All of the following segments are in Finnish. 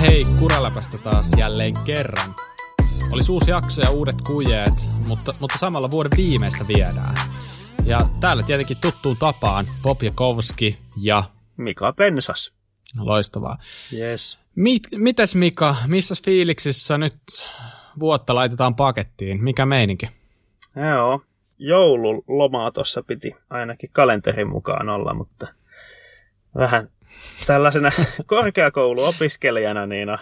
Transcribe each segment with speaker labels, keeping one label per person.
Speaker 1: hei, Kuraläpästä taas jälleen kerran. Oli uusi jakso ja uudet kujeet, mutta, mutta samalla vuoden viimeistä viedään. Ja täällä tietenkin tuttuun tapaan Bob Jakovski ja...
Speaker 2: Mika Pensas.
Speaker 1: Loistavaa.
Speaker 2: Yes.
Speaker 1: Mit, mites Mika, missä fiiliksissä nyt vuotta laitetaan pakettiin? Mikä meininki?
Speaker 2: Joo, joululomaa tuossa piti ainakin kalenterin mukaan olla, mutta vähän tällaisena korkeakouluopiskelijana niin on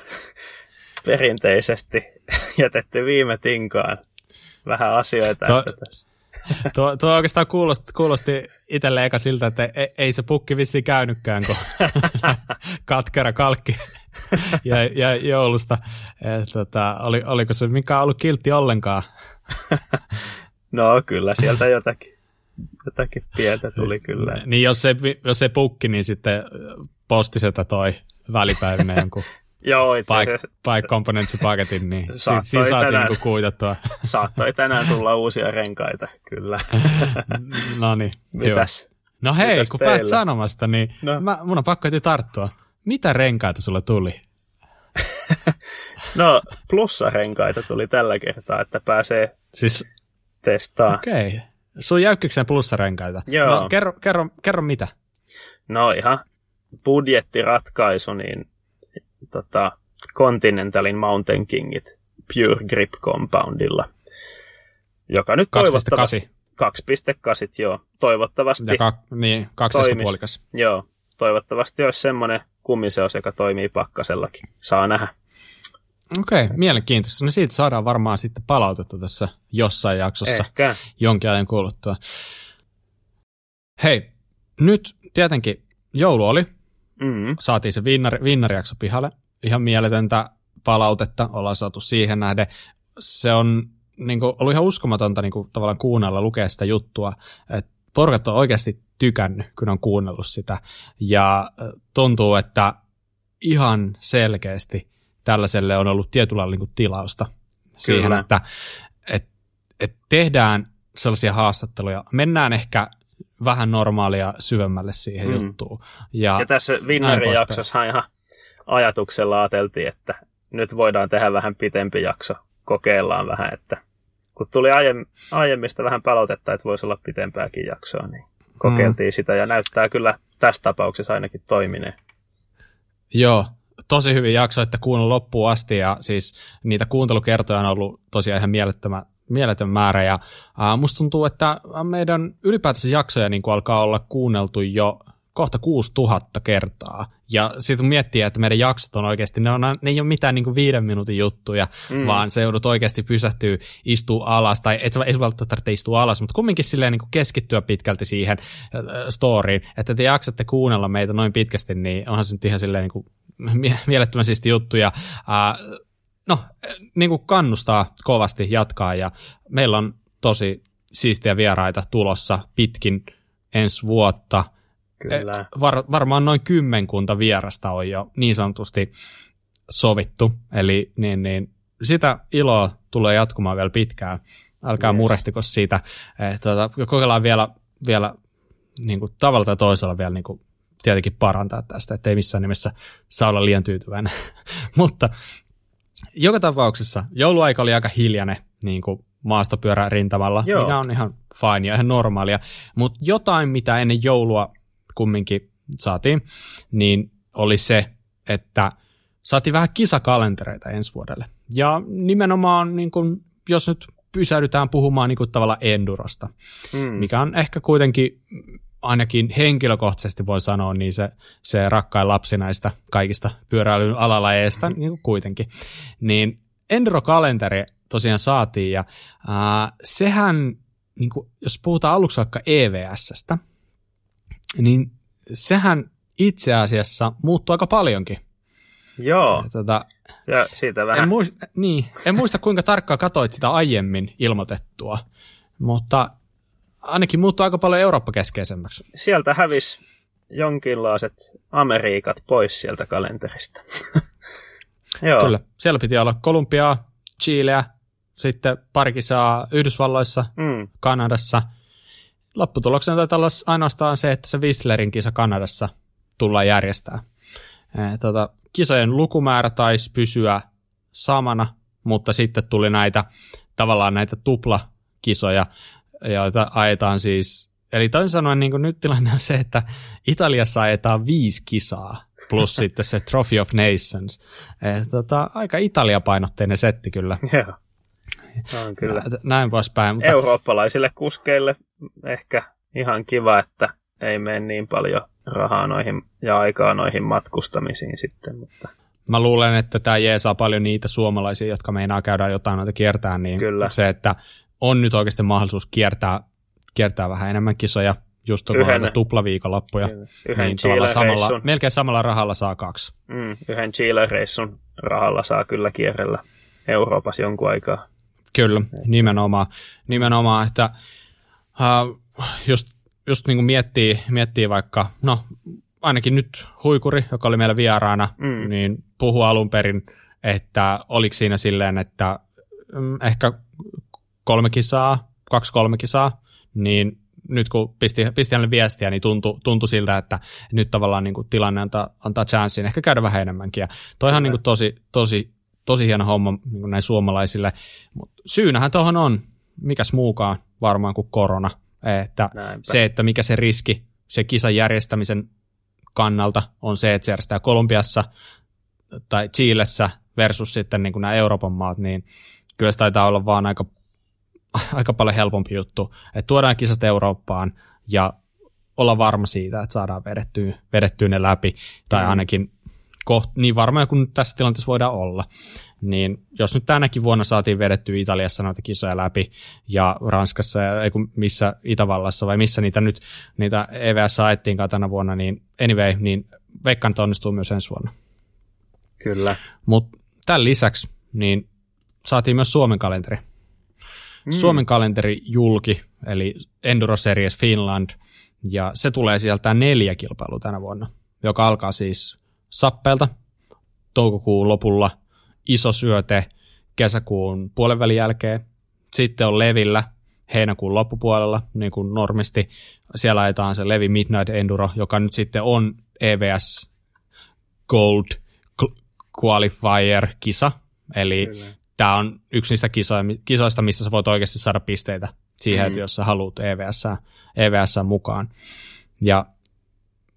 Speaker 2: perinteisesti jätetty viime tinkaan vähän asioita. To.
Speaker 1: Tuo, tuo oikeastaan kuulosti, kuulosti itselle eka siltä, että ei, ei se pukki vissiin käynytkään, kun katkera kalkki ja, ja joulusta. Et, tota, oli, oliko se mikä ollut kiltti ollenkaan?
Speaker 2: no kyllä, sieltä jotakin, jotakin pientä tuli kyllä.
Speaker 1: Niin jos se, jos se pukki, niin sitten postisetä toi välipäivinä jonkun
Speaker 2: Joo, itse
Speaker 1: asiassa. Bike Components-paketin, niin siitä si- saatiin tänään, niin kuitattua.
Speaker 2: Saattoi tänään tulla uusia renkaita, kyllä.
Speaker 1: no niin,
Speaker 2: Mitäs?
Speaker 1: No hei, Mitäs kun teillä? pääst sanomasta, niin no. mä, mun on pakko heti tarttua. Mitä renkaita sulle tuli?
Speaker 2: no, plussarenkaita tuli tällä kertaa, että pääsee siis, testaamaan.
Speaker 1: Okei. Okay. Sun jäykkyksen plussarenkaita.
Speaker 2: Joo.
Speaker 1: No, kerro, kerro, kerro mitä?
Speaker 2: No ihan budjettiratkaisu, niin tota, Continentalin Mountain Kingit Pure Grip Compoundilla, joka nyt 2. toivottavasti... 2,8 joo. Toivottavasti
Speaker 1: ja ka, niin, kaksi puolikas.
Speaker 2: Joo, toivottavasti olisi semmoinen kummiseos, joka toimii pakkasellakin. Saa nähdä.
Speaker 1: Okei, okay, mielenkiintoista. No siitä saadaan varmaan sitten palautetta tässä jossain jaksossa
Speaker 2: Ehkä.
Speaker 1: jonkin ajan kuluttua. Hei, nyt tietenkin joulu oli,
Speaker 2: Mm-hmm.
Speaker 1: Saatiin se vinnari, vinnarijakso pihalle. Ihan mieletöntä palautetta ollaan saatu siihen nähden. Se on niin kuin, ollut ihan uskomatonta niin kuin, tavallaan kuunnella, lukea sitä juttua. että porukat on oikeasti tykännyt, kun on kuunnellut sitä. Ja tuntuu, että ihan selkeästi tällaiselle on ollut tietyllä niin kuin, tilausta siihen, Kyllä. että et, et tehdään sellaisia haastatteluja. Mennään ehkä vähän normaalia syvemmälle siihen mm. juttuun.
Speaker 2: Ja, ja tässä Vinnarin jaksossa ihan ajatuksella ajateltiin, että nyt voidaan tehdä vähän pitempi jakso. Kokeillaan vähän, että kun tuli aiemmin, aiemmista vähän palautetta, että voisi olla pitempääkin jaksoa, niin kokeiltiin mm. sitä ja näyttää kyllä tässä tapauksessa ainakin toimineen.
Speaker 1: Joo, tosi hyvin jakso, että kuunnella loppuun asti ja siis niitä kuuntelukertoja on ollut tosiaan ihan mielettömän mieletön määrä ja äh, musta tuntuu, että meidän ylipäätänsä jaksoja niin kuin alkaa olla kuunneltu jo kohta 6000 kertaa. Ja sitten miettii, että meidän jaksot on oikeasti, ne, on, ne ei ole mitään niin kuin viiden minuutin juttuja, mm. vaan se joudut oikeasti pysähtyä, istua alas, tai et sä ei välttämättä tarvitse istua alas, mutta kumminkin silleen niin kuin keskittyä pitkälti siihen äh, storyin, että te jaksatte kuunnella meitä noin pitkästi, niin onhan se nyt ihan silleen niin kuin mielettömän siisti juttuja. Äh, no, niin kuin kannustaa kovasti jatkaa ja meillä on tosi siistiä vieraita tulossa pitkin ensi vuotta.
Speaker 2: Kyllä.
Speaker 1: Var, varmaan noin kymmenkunta vierasta on jo niin sanotusti sovittu, eli niin, niin, sitä iloa tulee jatkumaan vielä pitkään. Älkää yes. murehtiko siitä. Eh, tuota, kokeillaan vielä, vielä niin kuin tavalla tai toisella vielä niin kuin, tietenkin parantaa tästä, ettei missään nimessä saa olla liian tyytyväinen. Mutta joka tapauksessa jouluaika oli aika hiljainen niin kuin maastopyörän rintamalla, Joo. mikä on ihan fine ja ihan normaalia. Mutta jotain, mitä ennen joulua kumminkin saatiin, niin oli se, että saatiin vähän kisakalentereita ensi vuodelle. Ja nimenomaan, niin kun, jos nyt pysäydytään puhumaan niin kuin tavallaan endurosta, mm. mikä on ehkä kuitenkin ainakin henkilökohtaisesti voi sanoa, niin se, se rakkain lapsi näistä kaikista pyöräilyn alalajeista mm-hmm. niin kuitenkin. Niin Enduro-kalenteri tosiaan saatiin, ja äh, sehän, niin kuin, jos puhutaan aluksi vaikka EVSstä, niin sehän itse asiassa muuttuu aika paljonkin.
Speaker 2: Joo,
Speaker 1: ja, tota,
Speaker 2: ja siitä vähän.
Speaker 1: En muista, niin, en muista kuinka tarkkaan katoit sitä aiemmin ilmoitettua, mutta ainakin muuttuu aika paljon Eurooppa-keskeisemmäksi.
Speaker 2: Sieltä hävisi jonkinlaiset Amerikat pois sieltä kalenterista.
Speaker 1: Joo. Kyllä, siellä piti olla Kolumbiaa, Chileä, sitten parikisaa Yhdysvalloissa, mm. Kanadassa. Lopputuloksena taitaa olla ainoastaan se, että se Whistlerin kisa Kanadassa tullaan järjestää. Tota, kisojen lukumäärä taisi pysyä samana, mutta sitten tuli näitä tavallaan näitä tuplakisoja, joita ajetaan siis, eli toisin sanoen niin nyt tilanne on se, että Italiassa ajetaan viisi kisaa, plus sitten se Trophy of Nations. Et, tota, aika Italia-painotteinen setti kyllä.
Speaker 2: Joo. On kyllä.
Speaker 1: Näin poispäin.
Speaker 2: Mutta... Eurooppalaisille kuskeille ehkä ihan kiva, että ei mene niin paljon rahaa noihin ja aikaa noihin matkustamisiin sitten. Mutta...
Speaker 1: Mä luulen, että tämä jeesaa paljon niitä suomalaisia, jotka meinaa käydä jotain noita kiertää, niin Kyllä. se, että on nyt oikeasti mahdollisuus kiertää, kiertää vähän enemmän kisoja, just yhden, tuplaviikonloppuja. Yhden niin samalla, melkein samalla rahalla saa kaksi.
Speaker 2: Mm, yhden Chile-reissun rahalla saa kyllä kierrellä Euroopassa jonkun aikaa.
Speaker 1: Kyllä, nimenomaan. nimenomaan että uh, just, just niin kuin miettii, miettii vaikka, no ainakin nyt Huikuri, joka oli meillä vieraana, mm. niin puhui alun perin, että oliko siinä silleen, että mm, ehkä kolme kisaa, kaksi kolme kisaa, niin nyt kun pisti, pisti hänelle viestiä, niin tuntui, tuntui siltä, että nyt tavallaan niin kuin tilanne antaa, antaa chanssin ehkä käydä vähän enemmänkin. Ja toihan niin kuin tosi, tosi, tosi hieno homma niin kuin näin suomalaisille. Mut syynähän tuohon on, mikäs muukaan varmaan kuin korona. Että Näinpä. se, että mikä se riski se kisan järjestämisen kannalta on se, että se järjestää Kolumbiassa tai Chiilessä versus sitten niin kuin nämä Euroopan maat, niin kyllä se taitaa olla vaan aika, aika paljon helpompi juttu, että tuodaan kisat Eurooppaan ja olla varma siitä, että saadaan vedettyä, vedettyä ne läpi, tai mm. ainakin koht, niin varmoja kuin tässä tilanteessa voidaan olla. Niin jos nyt tänäkin vuonna saatiin vedettyä Italiassa noita kisoja läpi ja Ranskassa ja ei missä Itävallassa vai missä niitä nyt niitä EVS ajettiinkaan tänä vuonna, niin anyway, niin veikkaan, että onnistuu myös ensi vuonna.
Speaker 2: Kyllä.
Speaker 1: Mutta tämän lisäksi niin saatiin myös Suomen kalenteri. Mm. Suomen kalenteri julki, eli Enduro Series Finland, ja se tulee sieltä neljä kilpailua tänä vuonna, joka alkaa siis Sappeelta toukokuun lopulla – iso syöte kesäkuun puolen välin jälkeen. Sitten on Levillä heinäkuun loppupuolella, niin kuin normisti. Siellä ajetaan se Levi Midnight Enduro, joka nyt sitten on EVS Gold Qualifier-kisa. Eli tämä on yksi niistä kisoista, missä sä voit oikeasti saada pisteitä siihen, mm-hmm. että jos sä haluat EVS, EVS mukaan. Ja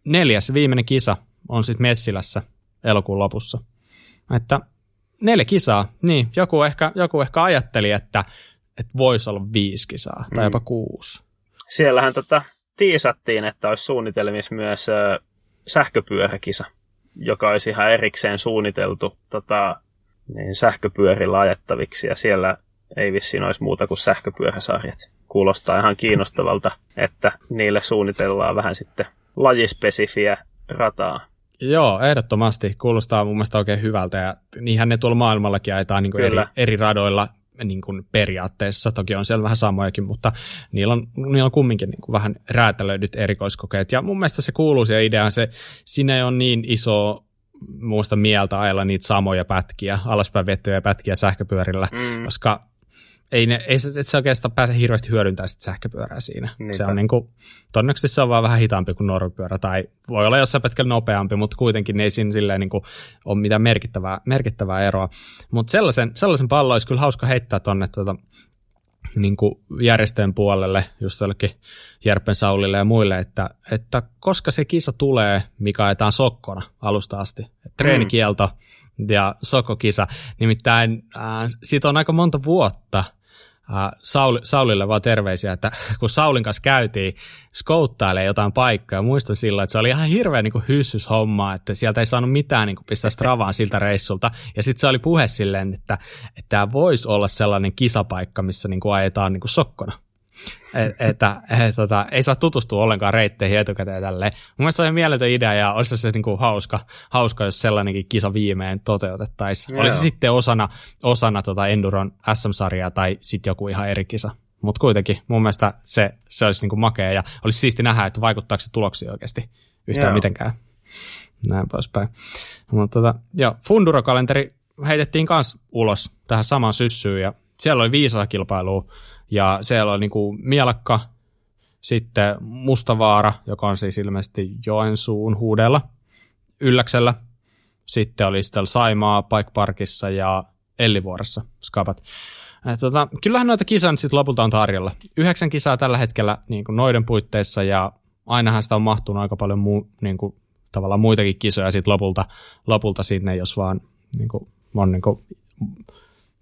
Speaker 1: neljäs viimeinen kisa on sitten Messilässä elokuun lopussa. Että neljä kisaa, niin joku ehkä, joku ehkä ajatteli, että, että voisi olla viisi kisaa tai mm. jopa kuusi.
Speaker 2: Siellähän tota, tiisattiin, että olisi suunnitelmissa myös ö, sähköpyöräkisa, joka olisi ihan erikseen suunniteltu tota, niin sähköpyörillä ajettaviksi ja siellä ei vissiin olisi muuta kuin sähköpyöräsarjat. Kuulostaa ihan kiinnostavalta, että niille suunnitellaan vähän sitten lajispesifiä rataa.
Speaker 1: Joo, ehdottomasti. Kuulostaa mun mielestä oikein hyvältä. Ja niinhän ne tuolla maailmallakin ajetaan niin eri, eri radoilla niin kuin periaatteessa. Toki on siellä vähän samojakin, mutta niillä on, niillä on kumminkin niin kuin vähän räätälöidyt erikoiskokeet. Ja mun mielestä se kuuluu siihen ideaan. Se, siinä ei ole niin iso muista mieltä ajella niitä samoja pätkiä, alaspäin vettyjä pätkiä sähköpyörillä, mm. koska ei, ne, ei se, et se oikeastaan pääse hirveästi hyödyntämään sitä sähköpyörää siinä. Niinpä. Se on niin kuin, todennäköisesti se on vaan vähän hitaampi kuin normipyörä, tai voi olla jossain pätkällä nopeampi, mutta kuitenkin ei siinä silleen niin kuin ole mitään merkittävää, merkittävää eroa. Mutta sellaisen, sellaisen pallon olisi kyllä hauska heittää tuonne tuota, niin kuin järjestöjen puolelle, just jollekin Järpen Saulille ja muille, että, että koska se kisa tulee, mikä ajetaan sokkona alusta asti. Treenikielto mm. ja sokkokisa. Nimittäin äh, siitä on aika monta vuotta – Saul, Saulille vaan terveisiä, että kun Saulin kanssa käytiin skouttailemaan jotain paikkaa, muistan silloin, että se oli ihan hirveä niin hyssys homma, että sieltä ei saanut mitään niin kuin pistää Stravaan siltä reissulta. Ja sitten se oli puhe silleen, että, että tämä voisi olla sellainen kisapaikka, missä niin kuin ajetaan niin kuin sokkona että, että et, tota, ei saa tutustua ollenkaan reitteihin etukäteen tälleen. Mun mielestä se on mieletön idea ja olisi se niinku hauska, hauska, jos sellainenkin kisa viimein toteutettaisiin. Olisi se sitten osana, osana tota Enduron SM-sarjaa tai sitten joku ihan eri kisa. Mutta kuitenkin mun mielestä se, se olisi niinku makea ja olisi siisti nähdä, että vaikuttaako se tuloksiin oikeasti yhtään Joo. mitenkään. Näin poispäin. Mutta tota, joo, Funduro-kalenteri heitettiin myös ulos tähän samaan syssyyn ja siellä oli viisa kilpailua ja siellä oli niin kuin Mielakka, sitten Mustavaara, joka on siis ilmeisesti Joensuun huudella, Ylläksellä, sitten oli sitten Saimaa, Pike Parkissa ja Ellivuoressa skapat. Et, tota, kyllähän noita kisaa sitten lopulta on tarjolla. Yhdeksän kisaa tällä hetkellä niin kuin noiden puitteissa ja ainahan sitä on mahtunut aika paljon muu, niin kuin, tavallaan muitakin kisoja sitten lopulta, lopulta sinne, jos vaan niin kuin, on niin, kuin,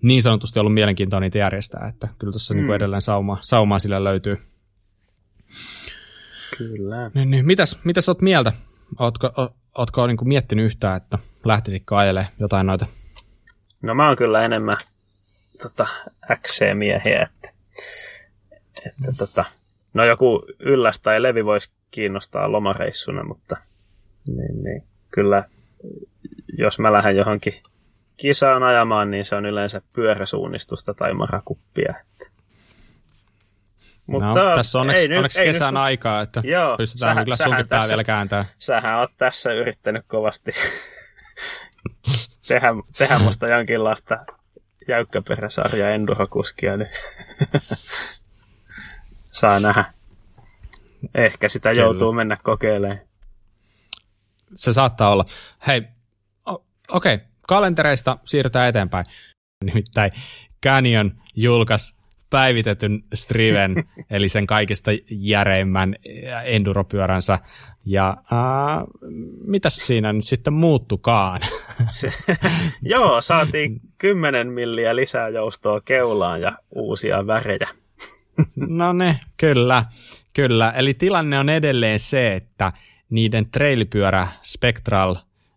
Speaker 1: niin sanotusti ollut mielenkiintoa niitä järjestää, että kyllä tuossa mm. niin edelleen sauma, saumaa sillä löytyy.
Speaker 2: Kyllä.
Speaker 1: Niin, niin. Mitäs, mitäs oot mieltä? Ootko, o, ootko niin kuin miettinyt yhtään, että lähtisitkö ajelemaan jotain noita?
Speaker 2: No mä oon kyllä enemmän tota, XC-miehiä, että, että tota, no joku ylläs tai levi voisi kiinnostaa lomareissuna, mutta niin, niin, kyllä jos mä lähden johonkin kisaan ajamaan, niin se on yleensä pyöräsuunnistusta tai marakuppia.
Speaker 1: Mutta no, tässä on onneksi, ei onneksi nyt, kesän ei aikaa, että joo, pystytään sähän, kyllä sunkin pää vielä kääntää.
Speaker 2: Sähän oot tässä yrittänyt kovasti tehdä, tehdä musta jonkinlaista jäykkäperäsarja endurokuskia, niin saa nähdä. Ehkä sitä Kyllä. joutuu mennä kokeilemaan.
Speaker 1: Se saattaa olla. Hei, okei, okay. Kalentereista siirrytään eteenpäin. Nimittäin Canyon julkaisi päivitetyn Striven, eli sen kaikista järeimmän enduropyöränsä. Ja äh, mitäs siinä nyt sitten muuttukaan? Se,
Speaker 2: joo, saatiin 10 milliä lisää joustoa keulaan ja uusia värejä.
Speaker 1: no ne, kyllä, kyllä. Eli tilanne on edelleen se, että niiden trailipyörä Spectral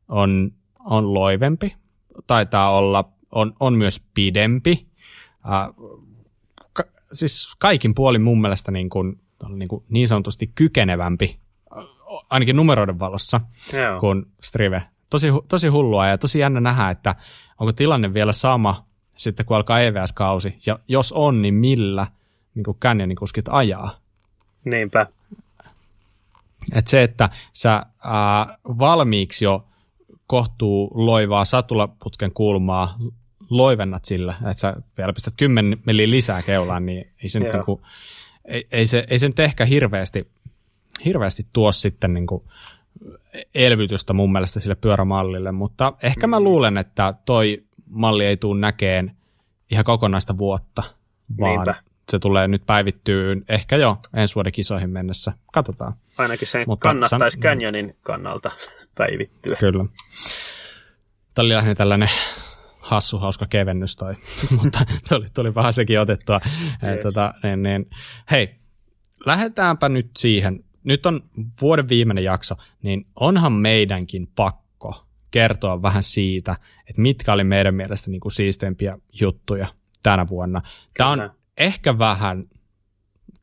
Speaker 1: on, on loivempi, taitaa olla, on, on myös pidempi. Uh, ka, siis kaikin puolin mun mielestä niin, kuin, niin, kuin niin sanotusti kykenevämpi, ainakin numeroiden valossa, Joo. kuin Strive. Tosi, tosi hullua ja tosi jännä nähdä, että onko tilanne vielä sama sitten, kun alkaa EVS-kausi, ja jos on, niin millä niin kuin Canyonin kuskit ajaa.
Speaker 2: Niinpä.
Speaker 1: Et se, että sä ää, valmiiksi jo kohtuu loivaa satulaputken kulmaa loivennat sillä, että sä vielä pistät 10 milliä lisää keulaan, niin ei se, nyt, niin kuin, ei, ei, se, ei se nyt ehkä hirveästi, hirveästi tuo sitten niin kuin elvytystä mun mielestä sille pyörämallille, mutta ehkä mä mm. luulen, että toi malli ei tule näkeen ihan kokonaista vuotta, vaan Niinpä. Se tulee nyt päivittyyn ehkä jo ensi vuoden kisoihin mennessä. Katsotaan.
Speaker 2: Ainakin sen Mutta kannattaisi san... Canyonin kannalta päivittyä.
Speaker 1: Kyllä. Tämä oli lähinnä tällainen hassu, hauska kevennys toi, mutta tuli, tuli vähän sekin otettua. Yes. Tota, niin, niin. Hei, lähdetäänpä nyt siihen. Nyt on vuoden viimeinen jakso, niin onhan meidänkin pakko kertoa vähän siitä, että mitkä oli meidän mielestä niin kuin siisteimpiä juttuja tänä vuonna. Tämä on ehkä vähän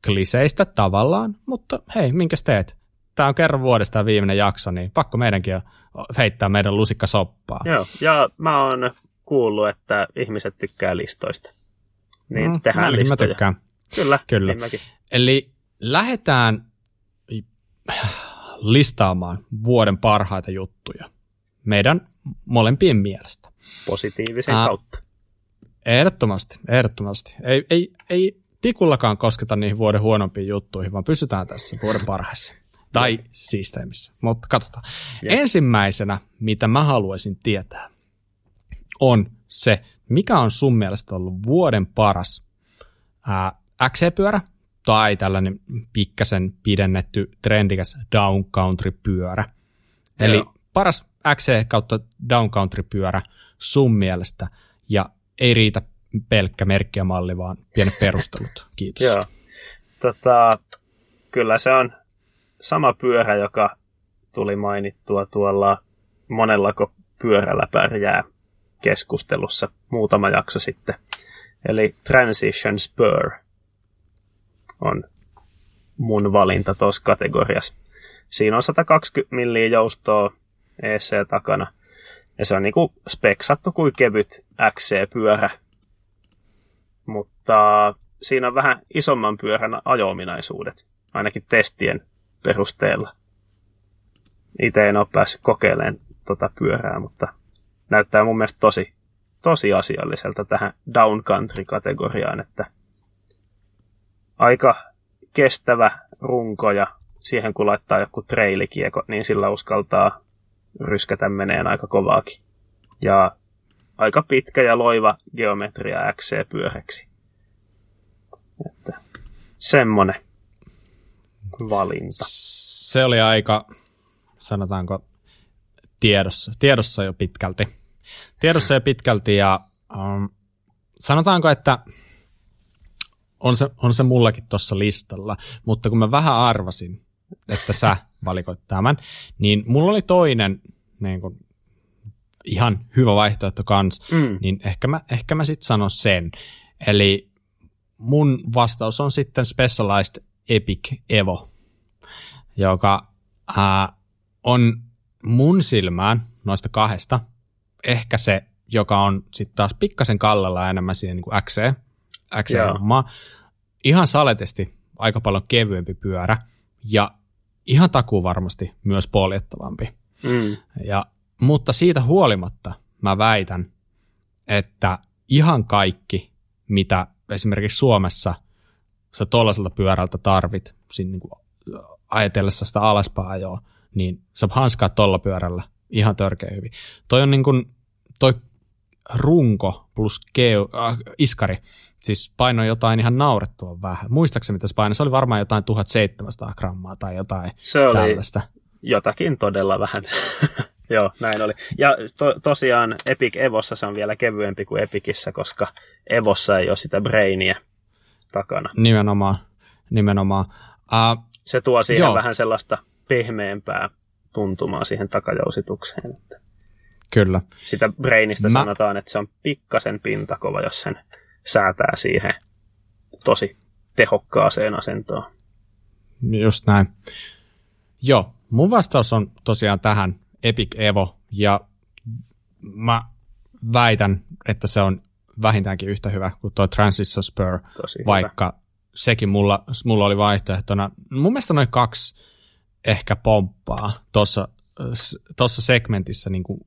Speaker 1: kliseistä tavallaan, mutta hei, minkä teet? Tämä on kerran vuodesta viimeinen jakso, niin pakko meidänkin heittää meidän lusikka soppaa.
Speaker 2: Joo, ja mä oon kuullut, että ihmiset tykkää listoista. Niin mm, tehdään
Speaker 1: listoja. Mä tykkään.
Speaker 2: Kyllä,
Speaker 1: Kyllä. Niin Eli lähdetään listaamaan vuoden parhaita juttuja meidän molempien mielestä.
Speaker 2: Positiivisen Ää, kautta.
Speaker 1: Ehdottomasti, ehdottomasti. Ei, ei, ei tikullakaan kosketa niihin vuoden huonompiin juttuihin, vaan pysytään tässä vuoden parhaissa. Tai siisteimissä, mutta katsotaan. Jep. Ensimmäisenä, mitä mä haluaisin tietää, on se, mikä on sun mielestä ollut vuoden paras ää, XC-pyörä tai tällainen pikkasen pidennetty trendikäs down country-pyörä. Eli Joo. paras XC kautta down country-pyörä sun mielestä ja ei riitä pelkkä merkki ja malli, vaan pienet perustelut. Kiitos.
Speaker 2: Joo. Tota, kyllä se on sama pyörä, joka tuli mainittua tuolla monellako pyörällä pärjää keskustelussa muutama jakso sitten. Eli Transition Spur on mun valinta tuossa kategoriassa. Siinä on 120 milliä joustoa EC takana. Ja se on niinku speksattu kuin kevyt XC-pyörä. Mutta siinä on vähän isomman pyörän ajo-ominaisuudet, ainakin testien perusteella. Itse en ole päässyt kokeilemaan tuota pyörää, mutta näyttää mun mielestä tosi, tosi asialliselta tähän downcountry-kategoriaan, että aika kestävä runko ja siihen kun laittaa joku treilikieko, niin sillä uskaltaa ryskätä meneen aika kovaakin. Ja aika pitkä ja loiva geometria XC-pyöreksi. Että semmonen valinta.
Speaker 1: Se oli aika, sanotaanko, tiedossa, tiedossa jo pitkälti. Tiedossa jo pitkälti ja um, sanotaanko, että on se, on se mullakin tuossa listalla, mutta kun mä vähän arvasin, että sä valikoit tämän, niin mulla oli toinen niin kun, ihan hyvä vaihtoehto kans, mm. niin ehkä mä, ehkä mä sitten sanon sen. Eli mun vastaus on sitten Specialized Epic Evo, joka ää, on mun silmään noista kahdesta ehkä se, joka on sitten taas pikkasen kallella enemmän siihen niin XC, XC Ihan saletesti aika paljon kevyempi pyörä ja ihan takuu varmasti myös poljettavampi. Mm. Ja, mutta siitä huolimatta mä väitän, että ihan kaikki, mitä esimerkiksi Suomessa sä tuollaiselta pyörältä tarvit, siinä niin kuin ajatellessa sitä alaspäin ajoa, niin sä hanskaa tuolla pyörällä ihan törkeä hyvin. Toi on niin kuin, toi runko plus keu, äh, iskari, siis paino jotain ihan naurettua vähän. Muistaakseni mitä se paino? Se oli varmaan jotain 1700 grammaa tai jotain
Speaker 2: se oli tällaista. jotakin todella vähän. Joo, näin oli. Ja to, tosiaan Epic Evossa se on vielä kevyempi kuin Epicissä, koska Evossa ei ole sitä brainia takana.
Speaker 1: Nimenomaan, nimenomaan. Uh,
Speaker 2: se tuo siihen joo. vähän sellaista pehmeämpää tuntumaa siihen takajousitukseen. Että
Speaker 1: Kyllä.
Speaker 2: Sitä brainista Mä... sanotaan, että se on pikkasen pintakova, jos sen säätää siihen tosi tehokkaaseen asentoon.
Speaker 1: Just näin. Joo, mun vastaus on tosiaan tähän Epic Evo, ja mä väitän, että se on vähintäänkin yhtä hyvä kuin tuo Transistor Spur, Tosi vaikka hyvä. sekin mulla, mulla oli vaihtoehtona. Mun mielestä noin kaksi ehkä pomppaa tuossa segmentissä niin kuin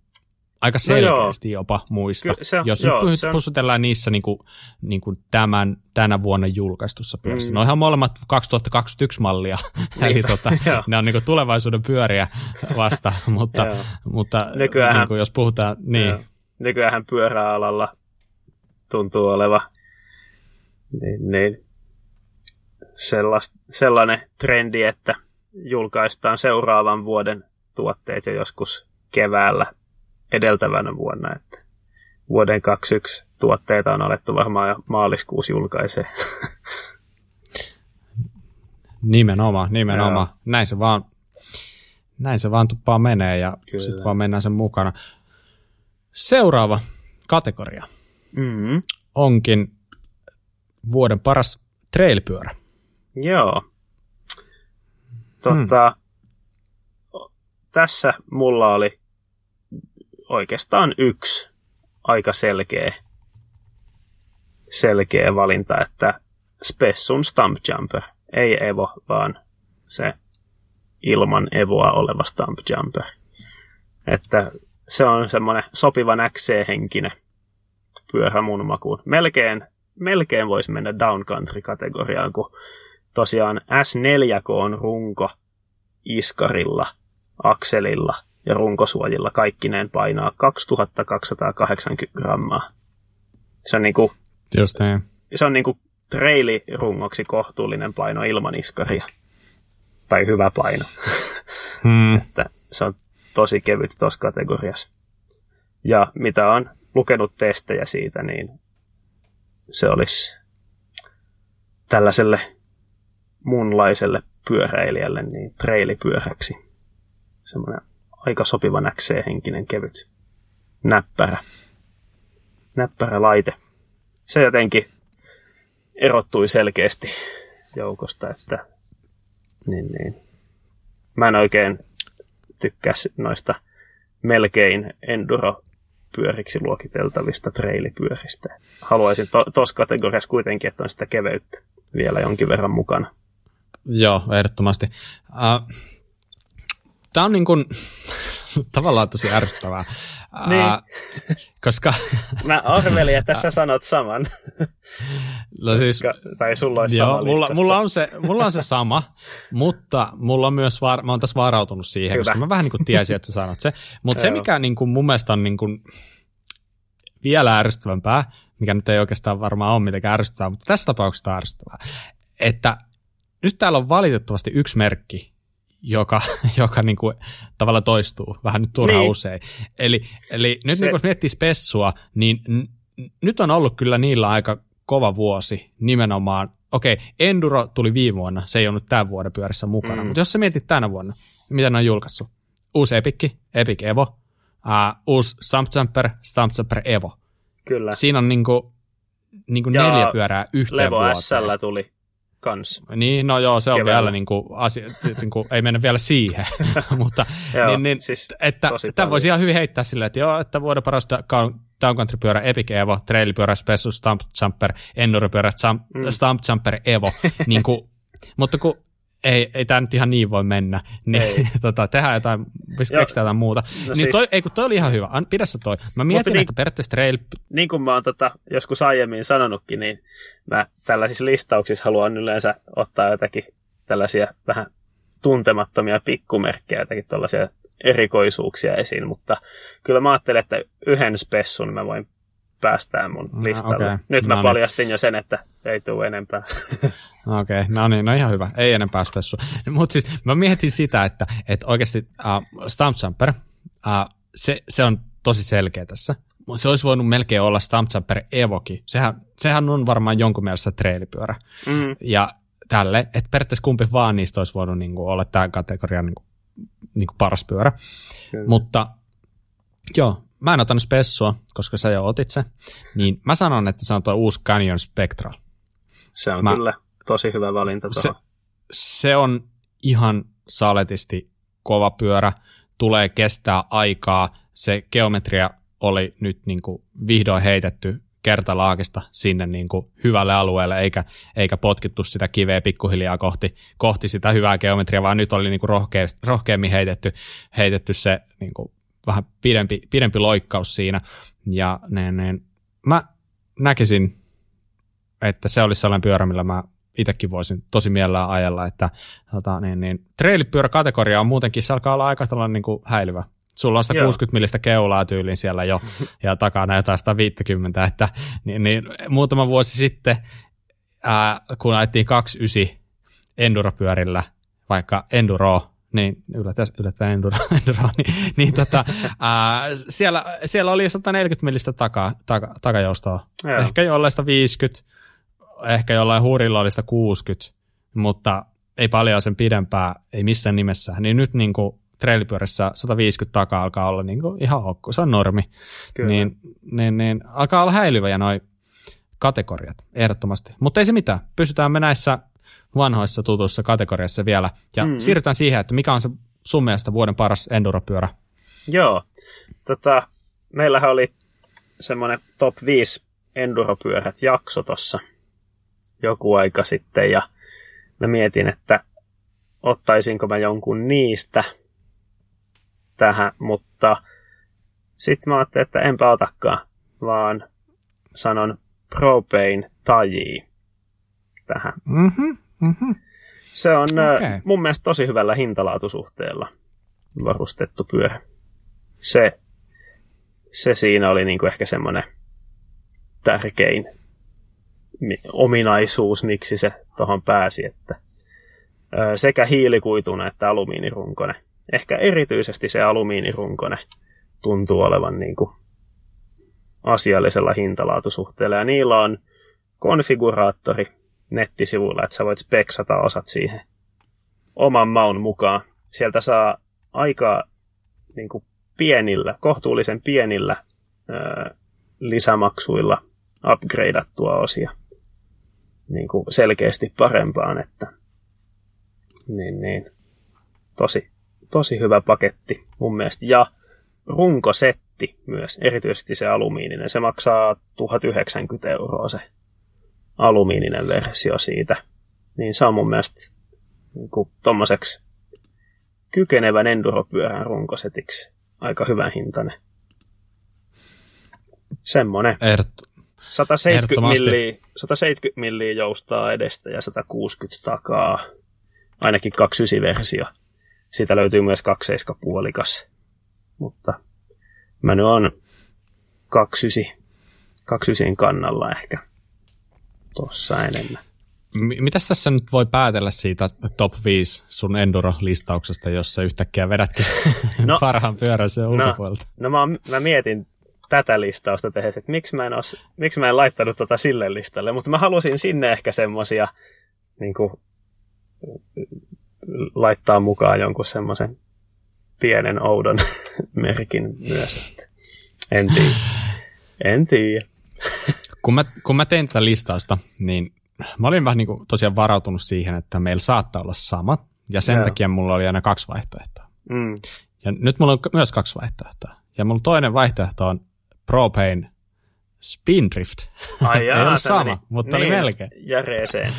Speaker 1: aika selkeästi no jopa muista. Ky- se, Jos joo, nyt se pusutellaan niissä niin kuin, niin kuin tämän, tänä vuonna julkaistussa pyörissä. Mm. Ne on ihan molemmat 2021 mallia, eli tota, ne on niin kuin tulevaisuuden pyöriä vasta, mutta, mutta niin kuin, jos puhutaan... Niin.
Speaker 2: Nykyään pyöräalalla tuntuu oleva niin, niin, sellast, sellainen trendi, että julkaistaan seuraavan vuoden tuotteet jo joskus keväällä edeltävänä vuonna. Että vuoden 21 tuotteita on alettu varmaan jo maaliskuussa julkaisee.
Speaker 1: Nimenomaan, nimenomaan. Joo. Näin se vaan, näin se vaan tuppaa menee ja sitten vaan mennään sen mukana. Seuraava kategoria mm-hmm. onkin vuoden paras trailpyörä.
Speaker 2: Joo. Totta, hmm. Tässä mulla oli oikeastaan yksi aika selkeä, selkeä valinta, että Spessun Stump Jumper, ei Evo, vaan se ilman Evoa oleva Stump Jumper. Että se on semmoinen sopiva XC-henkinen pyörä mun makuun. Melkein, melkein voisi mennä downcountry-kategoriaan, kun tosiaan S4K on runko iskarilla, akselilla – ja runkosuojilla kaikkineen painaa 2280 grammaa. Se on niinku,
Speaker 1: Just niin.
Speaker 2: Se on niinku trailirungoksi kohtuullinen paino ilman iskaria. Tai hyvä paino. Hmm. että se on tosi kevyt tuossa kategoriassa. Ja mitä on lukenut testejä siitä, niin se olisi tällaiselle munlaiselle pyöräilijälle niin trailipyöräksi. Semmoinen aika sopiva näksee-henkinen kevyt näppärä. Näppärä laite. Se jotenkin erottui selkeästi joukosta, että niin, niin. mä en oikein tykkää noista melkein enduro pyöriksi luokiteltavista trailipyöristä. Haluaisin tuossa to- kategoriassa kuitenkin, että on sitä keveyttä vielä jonkin verran mukana.
Speaker 1: Joo, ehdottomasti. Uh, Tämä on niin kuin, tavallaan tosi ärsyttävää.
Speaker 2: Niin.
Speaker 1: Ää, koska...
Speaker 2: Mä arvelin, että sä sanot saman.
Speaker 1: No siis,
Speaker 2: koska, tai sulla olisi
Speaker 1: joo,
Speaker 2: sama
Speaker 1: mulla,
Speaker 2: listassa.
Speaker 1: mulla, on se, mulla on se sama, mutta mulla on myös var, mä oon tässä varautunut siihen,
Speaker 2: Hyvä.
Speaker 1: koska mä vähän niin kuin tiesin, että sä sanot se. Mutta se, mikä niin kuin mun mielestä on niin kuin vielä ärsyttävämpää, mikä nyt ei oikeastaan varmaan ole mitenkään ärsyttävää, mutta tässä tapauksessa on ärsyttävää, että nyt täällä on valitettavasti yksi merkki, joka, joka niin kuin tavallaan toistuu vähän nyt turhaan
Speaker 2: Niin.
Speaker 1: usein. Eli, eli nyt
Speaker 2: Se-
Speaker 1: niin kun miettii spessua, niin n- nyt on ollut kyllä niillä aika kova vuosi nimenomaan. Okei, Enduro tuli viime vuonna, se ei ole nyt tämän vuoden pyörissä mukana,
Speaker 2: Mm.
Speaker 1: mm. mutta jos sä mietit tänä vuonna, mitä ne on julkaissut? Uusi Epikki, Epic Evo, uh, uusi Stump Jumper, Stump Jumper Evo.
Speaker 2: Kyllä.
Speaker 1: Siinä on niinku, niinku
Speaker 2: Ja
Speaker 1: neljä pyörää yhteen
Speaker 2: Levo
Speaker 1: vuoteen.
Speaker 2: SL tuli kans.
Speaker 1: Niin, no joo, se on
Speaker 2: Keväällä.
Speaker 1: vielä niin kuin asia, niin kuin, ei mennä vielä siihen, mutta
Speaker 2: Joo,
Speaker 1: niin, niin,
Speaker 2: siis
Speaker 1: että
Speaker 2: tosi
Speaker 1: tämä
Speaker 2: paljon.
Speaker 1: voisi ihan hyvin heittää silleen, että joo, että vuoden paras down- downcountry-pyörä Epic Evo, trailipyörä Special Stump Jumper, Enduro-pyörä Stump,
Speaker 2: Mm.
Speaker 1: Stump Jumper Evo, niin kuin, mutta kun ei, ei tämä nyt ihan niin voi mennä, niin
Speaker 2: Ei.
Speaker 1: tota, tehdään jotain, keksitään jotain muuta.
Speaker 2: No
Speaker 1: niin
Speaker 2: siis-
Speaker 1: toi, ei kun toi oli ihan hyvä, An, pidä se toi. Mä mietin,
Speaker 2: niin-
Speaker 1: että periaatteessa trail,
Speaker 2: niin kuin mä oon tota, joskus aiemmin sanonutkin, niin mä tällaisissa listauksissa haluan yleensä ottaa jotakin tällaisia vähän tuntemattomia pikkumerkkejä, jotakin tällaisia erikoisuuksia esiin, mutta kyllä mä ajattelen, että yhden spessun mä voin päästää mun
Speaker 1: No,
Speaker 2: listalle.
Speaker 1: okei.
Speaker 2: Nyt mä
Speaker 1: No niin.
Speaker 2: paljastin jo sen, että ei tule enempää.
Speaker 1: Okei, okay, no niin, no ihan hyvä. Ei enempää spessu. Mutta siis mä mietin sitä, että, että oikeasti uh, Stump Jumper, uh, se, se on tosi selkeä tässä. Se olisi voinut melkein olla Stump Jumper Evoki. Sehän, sehän on varmaan jonkun mielestä treilipyörä.
Speaker 2: Mm,
Speaker 1: Ja tälle, että periaatteessa kumpi vaan niistä olisi voinut niinku olla tämän kategorian niinku, niinku paras pyörä.
Speaker 2: kyllä.
Speaker 1: Mutta joo, mä en ottanut spessua, koska sä jo otit se. Niin mä sanon, että se on tuo uusi Canyon Spectral.
Speaker 2: se on
Speaker 1: mä-
Speaker 2: kyllä tosi hyvä valinta
Speaker 1: Se,
Speaker 2: tuohon.
Speaker 1: se on ihan saletisti kova pyörä, tulee kestää aikaa, se geometria oli nyt niin kuin vihdoin heitetty kertalaakista sinne niin kuin hyvälle alueelle, eikä, eikä potkittu sitä kiveä pikkuhiljaa kohti, kohti sitä hyvää geometriaa, vaan nyt oli niin kuin rohkea, rohkeammin heitetty, heitetty se niin kuin vähän pidempi, pidempi loikkaus siinä. Ja ne, ne, mä näkisin, että se olisi sellainen pyörä, millä mä itsekin voisin tosi mielellään ajella, että tota, niin, niin, trailipyöräkategoria on muutenkin, se alkaa olla aika tällainen niin kuin häilyvä. Sulla on 160 millistä keulaa tyyliin siellä jo, ja takana jotain 150, että niin, niin, muutama vuosi sitten, ää, kun ajettiin 29 enduropyörillä, vaikka enduro, niin yllättäen, yllättäen enduro, enduro niin, niin tota, ää, siellä, siellä oli 140 millistä taka, taka, takajoustoa.
Speaker 2: Joo.
Speaker 1: Ehkä jollain 150, ehkä jollain hurilla oli 160, mutta ei paljon sen pidempää, ei missään nimessä. Niin nyt niin kuin trailipyörässä 150 takaa alkaa olla niin kuin ihan ok, se on normi.
Speaker 2: Kyllä.
Speaker 1: Niin, niin, niin, alkaa olla häilyviä noi kategoriat, ehdottomasti. Mutta ei se mitään, pysytään me näissä vanhoissa tutuissa kategoriassa vielä. Ja
Speaker 2: Mm.
Speaker 1: mm. siirrytään siihen, että mikä on se sun mielestä vuoden paras enduropyörä.
Speaker 2: Joo. Tota, meillähän oli semmoinen top 5 enduropyörät jakso tuossa joku aika sitten ja mä mietin, että ottaisinko mä jonkun niistä tähän, mutta sitten mä ajattelin, että enpä otakaan, vaan sanon Propane Taji tähän.
Speaker 1: Mm-hmm, mm-hmm.
Speaker 2: Se on okay. Mun mielestä tosi hyvällä hintalaatusuhteella varustettu pyörä. Se, se siinä oli niinku ehkä semmoinen tärkein mi- ominaisuus, miksi se tuohon pääsi, että sekä hiilikuituna että alumiinirunkonen. Ehkä erityisesti se alumiinirunkonen tuntuu olevan niinku asiallisella hintalaatusuhteella. Ja niillä on konfiguraattori nettisivuilla, että sä voit speksata osat siihen oman maun mukaan. Sieltä saa aika niin kuin pienillä, kohtuullisen pienillä ää, lisämaksuilla upgradeattua osia niin kuin selkeästi parempaan, että niin, niin, tosi, tosi hyvä paketti mun mielestä. Ja runkosetti myös, erityisesti se alumiininen. Se maksaa 1090 euroa se alumiininen versio siitä. Niin se on mun mielestä niin kuin tommoseksi kykenevän enduropyörän runkosetiksi aika hyvän hintainen. Semmonen.
Speaker 1: Ehdot,
Speaker 2: 170 milliä, 170 milliä joustaa edestä ja 160 takaa. Ainakin 29-versio. Siitä löytyy myös 27 puolikas. Mutta mä nyt on 29, 29 kannalla ehkä tossa enemmän.
Speaker 1: Mitäs tässä nyt voi päätellä siitä top 5 sun Enduro-listauksesta, jos sä yhtäkkiä vedätkin no, parhaan pyörän sen no, ulkopuolelta?
Speaker 2: No mä, mä mietin tätä listausta tehdessä, että miksi mä en, os, miksi mä en laittanut tota sille listalle, mutta mä halusin sinne ehkä semmosia niin kuin, laittaa mukaan jonkun semmoisen pienen oudon merkin myös. En tiedä. En tiedä.
Speaker 1: kun, mä, kun mä tein tätä listausta, niin mä olin vähän niin kuin tosiaan varautunut siihen, että meillä saattaa olla sama, ja sen Joo. takia mulla oli aina kaksi vaihtoehtoa. Mm. Ja nyt mulla on myös kaksi vaihtoehtoa. Ja mulla toinen vaihtoehto on Propane Spindrift.
Speaker 2: Ai jaa,
Speaker 1: Ei ole sama, meni, mutta
Speaker 2: niin,
Speaker 1: oli melkein.
Speaker 2: Järeeseen.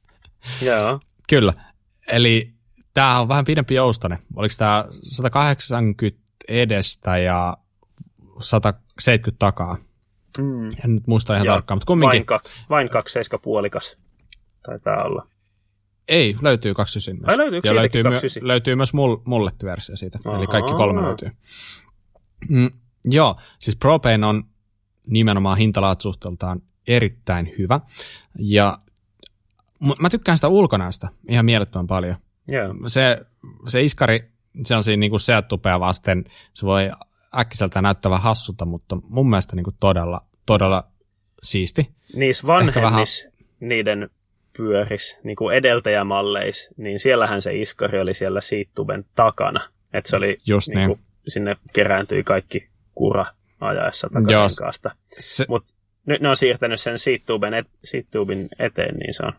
Speaker 2: Joo.
Speaker 1: Kyllä. Eli tämä on vähän pidempi joustone. Oliko tämä 180 edestä ja 170 takaa? Mm. En nyt muista ihan tarkkaan, mutta kumminkin.
Speaker 2: Vain, ka, vain kaksi seiska puolikas taitaa olla.
Speaker 1: Ei, löytyy 29 myös.
Speaker 2: Ai, löytyykö
Speaker 1: ja löytyy, my, löytyy myös mull, mullet-versio siitä, Aha. eli kaikki kolme löytyy. Mm, joo, siis Propane on nimenomaan hintalaatusuhteeltaan erittäin hyvä, ja mä tykkään sitä ulkonäöstä ihan mielettömän paljon.
Speaker 2: Yeah.
Speaker 1: Se, se iskari, se on siinä niin kuin tupea vasten, se voi äkkiseltä näyttävä hassulta, mutta mun mielestä niin kuin todella, todella siisti.
Speaker 2: Niissä vanhemmissa vähän... niiden pyöris, niin kuin edeltäjämalleis, niin siellähän se iskari oli siellä siittuben takana. Että se oli,
Speaker 1: Just niin. Kuin,
Speaker 2: sinne kerääntyi kaikki kura ajaessa takarenkaasta. Se... Mutta nyt ne on siirtänyt sen siittuben et, siittubin eteen, niin se on...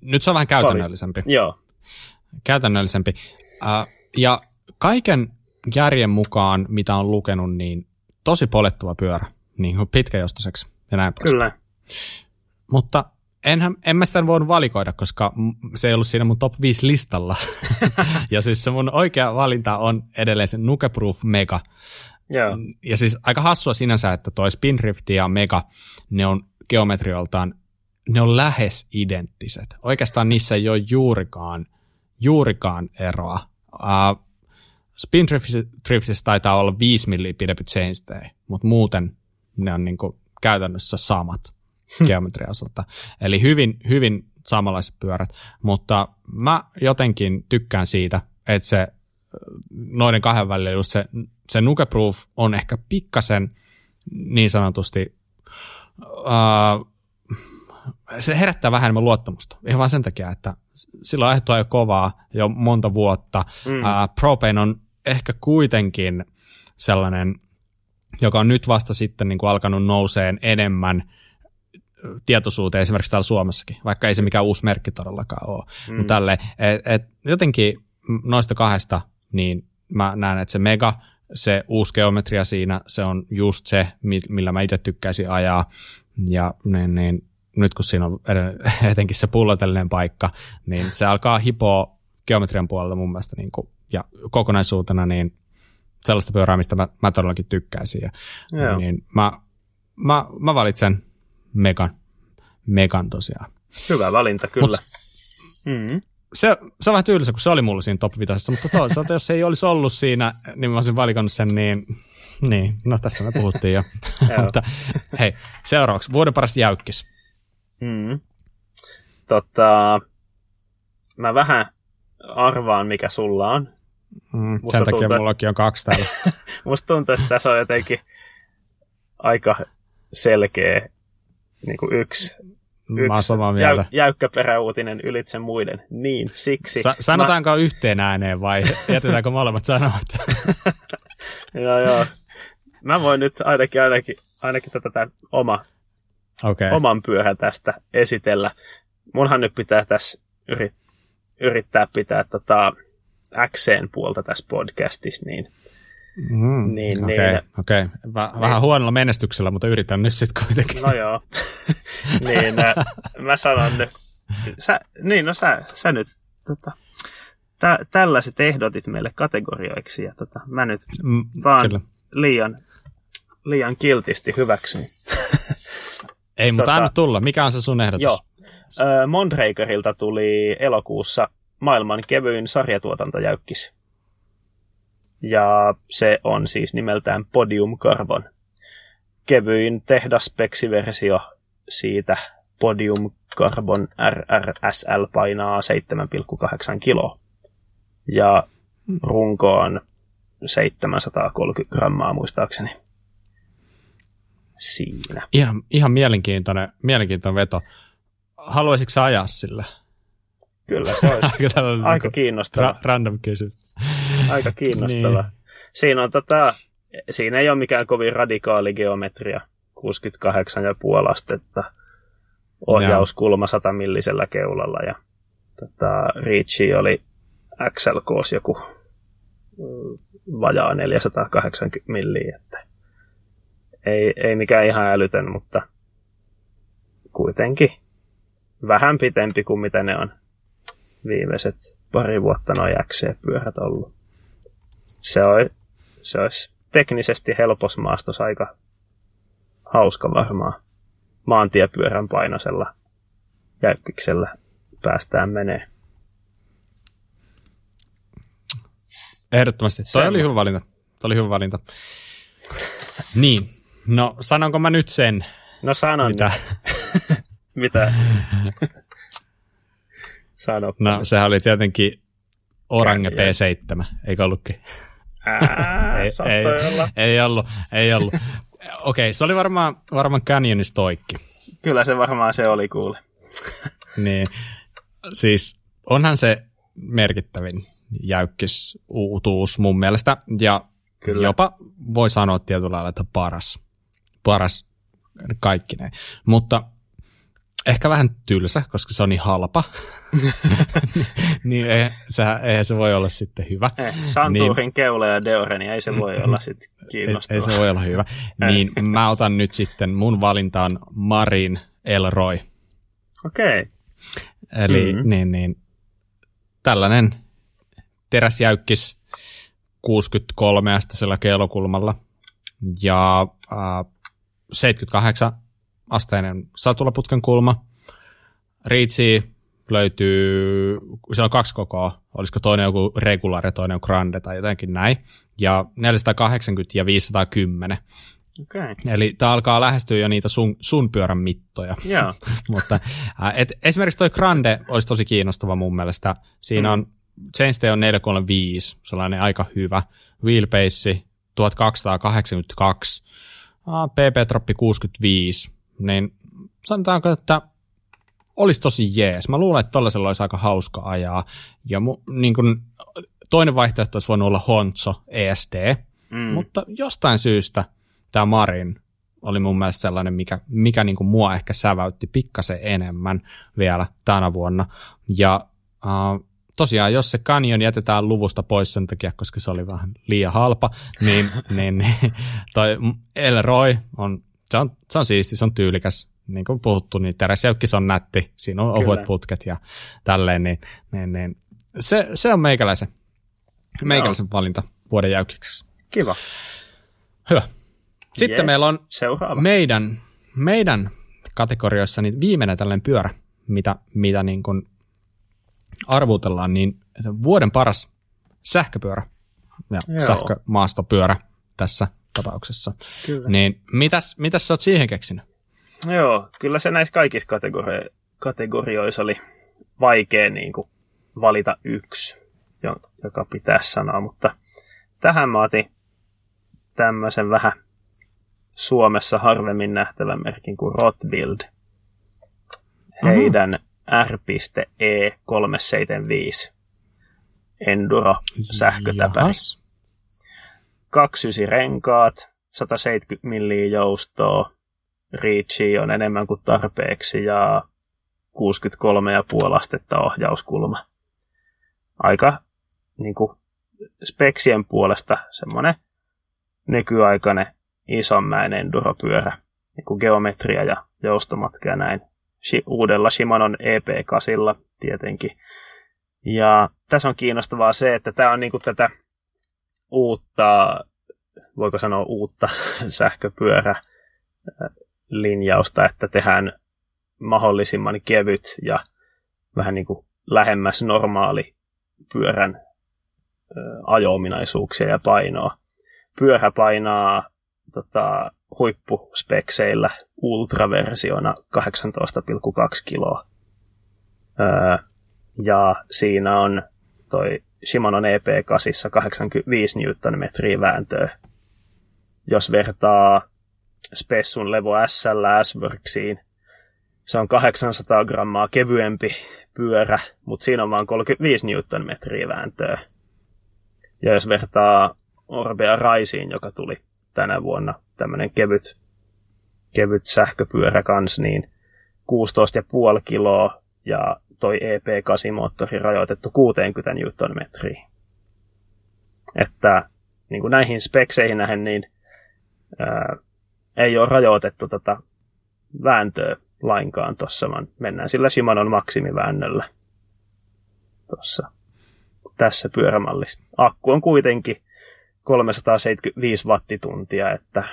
Speaker 1: Nyt se on vähän käytännöllisempi.
Speaker 2: Paljon. Joo.
Speaker 1: Käytännöllisempi. Uh, ja kaiken järjen mukaan, mitä on lukenut, niin tosi polettuva pyörä, niin kuin pitkäjostoiseksi ja näin pois.
Speaker 2: Kyllä.
Speaker 1: Mutta enhän, en mä sitä voinut valikoida, koska se ei ollut siinä mun top 5 listalla. ja siis se mun oikea valinta on edelleen se Nukeproof Mega.
Speaker 2: Yeah.
Speaker 1: Ja siis aika hassua sinänsä, että toi Spindrift ja Mega, ne on geometrioltaan, ne on lähes identtiset. Oikeastaan niissä ei ole juurikaan, juurikaan eroa. Uh, Spindriftissä taitaa olla 5 milliä pidempi chainstay, mutta muuten ne on niinku käytännössä samat hmm. geometrian osalta. Eli hyvin, hyvin samanlaiset pyörät, mutta mä jotenkin tykkään siitä, että se noiden kahden välillä just se, se Nukeproof on ehkä pikkasen niin sanotusti uh, se herättää vähän enemmän luottamusta. Ihan vaan sen takia, että sillä on ajettu jo kovaa jo monta vuotta. Mm. Uh, Propane on ehkä kuitenkin sellainen, joka on nyt vasta sitten niin kuin alkanut nouseen enemmän tietoisuuteen esimerkiksi täällä Suomessakin, vaikka ei se mikään uusi merkki todellakaan ole. Mm. Mutta tälle, et, et jotenkin noista kahdesta, niin mä näen, että se mega, se uusi geometria siinä, se on just se, millä mä itse tykkäisin ajaa. Ja niin, niin, nyt kun siinä on etenkin se pullotellinen paikka, niin se alkaa hipoa geometrian puolelta mun mielestä niin kuin ja kokonaisuutena niin sellaista pyörää, mistä mä, mä todellakin tykkäisin. Ja, niin mä, mä, mä valitsen Megan, Megan tosiaan.
Speaker 2: Hyvä valinta, kyllä. Mut,
Speaker 1: mm-hmm. se, se on vähän tyylisä, kun se oli mulla siinä top 5, mutta toisaalta jos se ei olisi ollut siinä, niin mä olisin valikannut sen, niin, niin no tästä me puhuttiin jo. mutta hei, seuraavaksi, vuoden paras jäykkis.
Speaker 2: Mm. Tota, mä vähän arvaan, mikä sulla on.
Speaker 1: Mm, sen takia tuntuu, mullakin on kaksi täällä.
Speaker 2: musta tuntuu, että tässä on jotenkin aika selkeä niin kuin yksi,
Speaker 1: Mä yksi samaa mieltä. Jäy,
Speaker 2: jäykkä peräuutinen ylitse muiden. Niin, siksi.
Speaker 1: Sa- sanotaanko mä... yhteen ääneen vai jätetäänkö molemmat sanovat?
Speaker 2: joo, joo. Mä voin nyt ainakin, ainakin, ainakin tätä oma,
Speaker 1: okay.
Speaker 2: oman pyöhän tästä esitellä. Munhan nyt pitää tässä yrittää yrittää pitää tota Xen puolta tässä podcastissa, niin
Speaker 1: Mm, niin, okei, okay, niin, okay. Niin, vähän huonolla menestyksellä, mutta yritän nyt sitten kuitenkin.
Speaker 2: No joo. niin, äh, mä sanon nyt. Sä, niin, no sä, sä nyt tota, tä, tällaiset ehdotit meille kategorioiksi ja tota, mä nyt mm, vaan kyllä. liian liian kiltisti hyväksyn.
Speaker 1: Ei, mutta tota, anna tulla. Mikä on se sun ehdotus? Joo.
Speaker 2: Mondrakerilta tuli elokuussa maailman kevyin sarjatuotantojäykkis. Ja se on siis nimeltään Podium Carbon. Kevyin tehdaspeksiversio siitä Podium Carbon RRSL painaa 7,8 kiloa. Ja runko on 730 grammaa muistaakseni. Siinä.
Speaker 1: Ihan, ihan mielenkiintoinen, mielenkiintoinen veto. Haluaisitko ajaa sillä?
Speaker 2: Kyllä se olisi aika, aika niin kiinnostava. Ra-
Speaker 1: random kysymys.
Speaker 2: Aika kiinnostava. niin. Siinä, on tota, siinä ei ole mikään kovin radikaali geometria. 68,5 astetta. Ohjauskulma 100 millisellä keulalla ja tota, Reachi oli XLK joku mm, vajaa 480 milliä, että ei, ei mikään ihan älytön, mutta kuitenkin vähän pitempi kuin mitä ne on viimeiset pari vuotta noin XC-pyörät ollut. Se, on, se olisi teknisesti helpos maastos aika hauska varmaan. Maantiepyörän painoisella jäykkiksellä päästään menee.
Speaker 1: Ehdottomasti. Toi oli hyvä valinta. Toi oli hyvä valinta. niin. No, sanonko mä nyt sen?
Speaker 2: No sanon.
Speaker 1: Mitä?
Speaker 2: Mitä? Sano.
Speaker 1: No, sehän oli tietenkin Orange P7, eikö ollutkin?
Speaker 2: Ää, ei,
Speaker 1: ei, ei ollut, ei ollut. Okei, okay, se oli varmaan, varmaan Canyonis toikki.
Speaker 2: Kyllä se varmaan se oli kuule.
Speaker 1: niin, siis onhan se merkittävin jäykkis uutuus mun mielestä, ja Kyllä. jopa voi sanoa tietyllä lailla, että paras. Paras kaikki ne. Mutta ehkä vähän tylsä, koska se on niin halpa. niin ei, sehän, eihän se voi olla sitten hyvä.
Speaker 2: Eh, Santuurin niin, keula ja Deore, niin ei se voi olla sitten kiinnostavaa.
Speaker 1: Ei, ei se voi olla hyvä. niin mä otan nyt sitten, mun valintaan Marin Elroy.
Speaker 2: Okei. Okay.
Speaker 1: Eli mm-hmm. niin, niin, tällainen teräsjäykkis 63 astasella kelokulmalla ja äh, 78 asteinen satulaputken kulma. Riitsi löytyy, se on kaksi kokoa, olisiko toinen joku regular ja toinen grande tai jotenkin näin, ja 480 ja 510.
Speaker 2: Okay.
Speaker 1: Eli tämä alkaa lähestyä jo niitä sun, sun pyörän mittoja.
Speaker 2: Yeah.
Speaker 1: Mutta et, esimerkiksi toi Grande olisi tosi kiinnostava mun mielestä. Siinä mm. on chainstay on 435, sellainen aika hyvä. Wheelbase 1282, PP-troppi 65, niin sanotaanko, että olisi tosi jees. Mä luulen, että tollasella olisi aika hauska ajaa. Ja mu, niin kun, toinen vaihtoehto olisi voinut olla Honzo ESD, mm. mutta jostain syystä tämä Marin oli mun mielestä sellainen, mikä, mikä niin mua ehkä säväytti pikkasen enemmän vielä tänä vuonna. Ja uh, tosiaan, jos se Canyon jätetään luvusta pois sen takia, koska se oli vähän liian halpa, niin, niin, niin toi Elroy on se on, se on siisti, se on tyylikäs. Niin kuin puhuttu, niin teräsjäykkis on nätti, siinä on ohuet putket ja tälleen, niin, niin, niin se, se on meikäläisen, meikäläisen valinta vuoden jäykkiksi.
Speaker 2: Kiva.
Speaker 1: Hyvä. Sitten yes. meillä on
Speaker 2: Seuraava.
Speaker 1: meidän, meidän kategorioissa niin viimeinen tällainen pyörä, mitä, mitä niin kuin arvutellaan, niin vuoden paras sähköpyörä ja Joo. sähkömaastopyörä tässä tapauksessa. Kyllä. Niin mitäs, mitäs sä oot siihen keksinyt?
Speaker 2: Joo, kyllä se näissä kaikissa kategori- kategorioissa oli vaikea niin kuin, valita yksi, joka pitäisi sanoa, mutta tähän mä otin tämmöisen vähän Suomessa harvemmin nähtävän merkin kuin Rotbild. Heidän R.E375 Enduro sähkötäpäri. Jahas. 29 renkaat, 170 milliä joustoa, Reachi on enemmän kuin tarpeeksi ja 63,5 astetta ohjauskulma. Aika niin kuin, speksien puolesta semmoinen nykyaikainen isonmäinen enduropyörä, niin kuin geometria ja joustomatka ja näin. Uudella Shimanon EP8 tietenkin. Ja tässä on kiinnostavaa se, että tämä on niin kuin tätä uutta voiko sanoa uutta sähköpyörälinjausta, että tehdään mahdollisimman kevyt ja vähän niin kuin lähemmäs normaali pyörän ajo-ominaisuuksia ja painoa. Pyörä painaa tota, huippuspekseillä ultraversiona 18,2 kiloa. Ja siinä on toi Shimano EP8 85 Nm vääntöä. Jos vertaa Spessun Levo SL S-Worksiin, se on 800 grammaa kevyempi pyörä, mutta siinä on vain 35 Nm vääntöä. Ja jos vertaa Orbea Raisiin, joka tuli tänä vuonna, tämmöinen kevyt, kevyt sähköpyörä kans, niin 16,5 kiloa ja toi EP8-moottori rajoitettu 60 Nm. Että niin kuin näihin spekseihin nähen, niin ää, ei ole rajoitettu tota vääntöä lainkaan tuossa, vaan mennään sillä Shimanon maksimiväännöllä tuossa tässä pyörämallissa. Akku on kuitenkin 375 wattituntia, että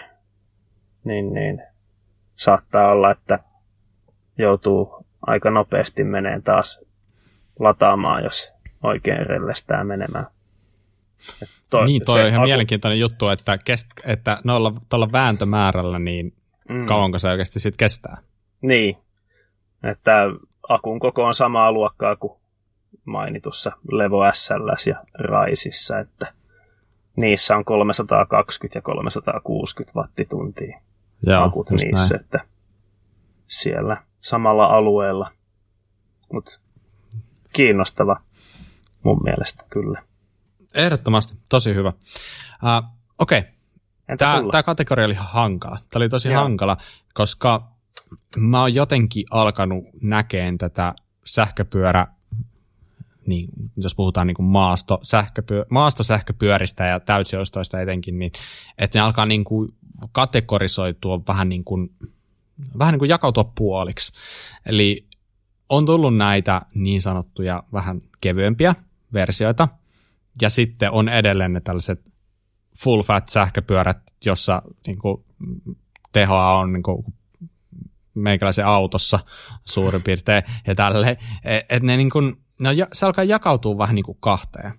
Speaker 2: niin, niin, saattaa olla, että joutuu aika nopeasti meneen taas lataamaan, jos oikein rellestää menemään.
Speaker 1: toi, niin, toi on ihan aku... mielenkiintoinen juttu, että, kest, että noilla tuolla vääntömäärällä, niin mm. kauanko se oikeasti sitten kestää?
Speaker 2: Niin, että akun koko on samaa luokkaa kuin mainitussa Levo SLS ja Raisissa, että niissä on 320 ja 360 wattituntia Joo, akut niissä, näin. että siellä samalla alueella. Mutta kiinnostava mun mielestä kyllä.
Speaker 1: Ehdottomasti, tosi hyvä. Uh, Okei, okay. tämä kategoria oli hankala. Tämä oli tosi Joo. hankala, koska mä oon jotenkin alkanut näkeen tätä sähköpyörä, niin, jos puhutaan niin kuin maasto, sähköpyö, maastosähköpyöristä ja täysiostoista etenkin, niin että ne alkaa niin kuin kategorisoitua vähän niin kuin, vähän niin kuin jakautua puoliksi. Eli on tullut näitä niin sanottuja vähän kevyempiä versioita, ja sitten on edelleen ne tällaiset full fat sähköpyörät, jossa niin kuin, tehoa on niin kuin meikäläisen autossa suurin piirtein ja tälleen. Että ne niin kuin, no, se alkaa jakautua vähän niin kuin kahteen.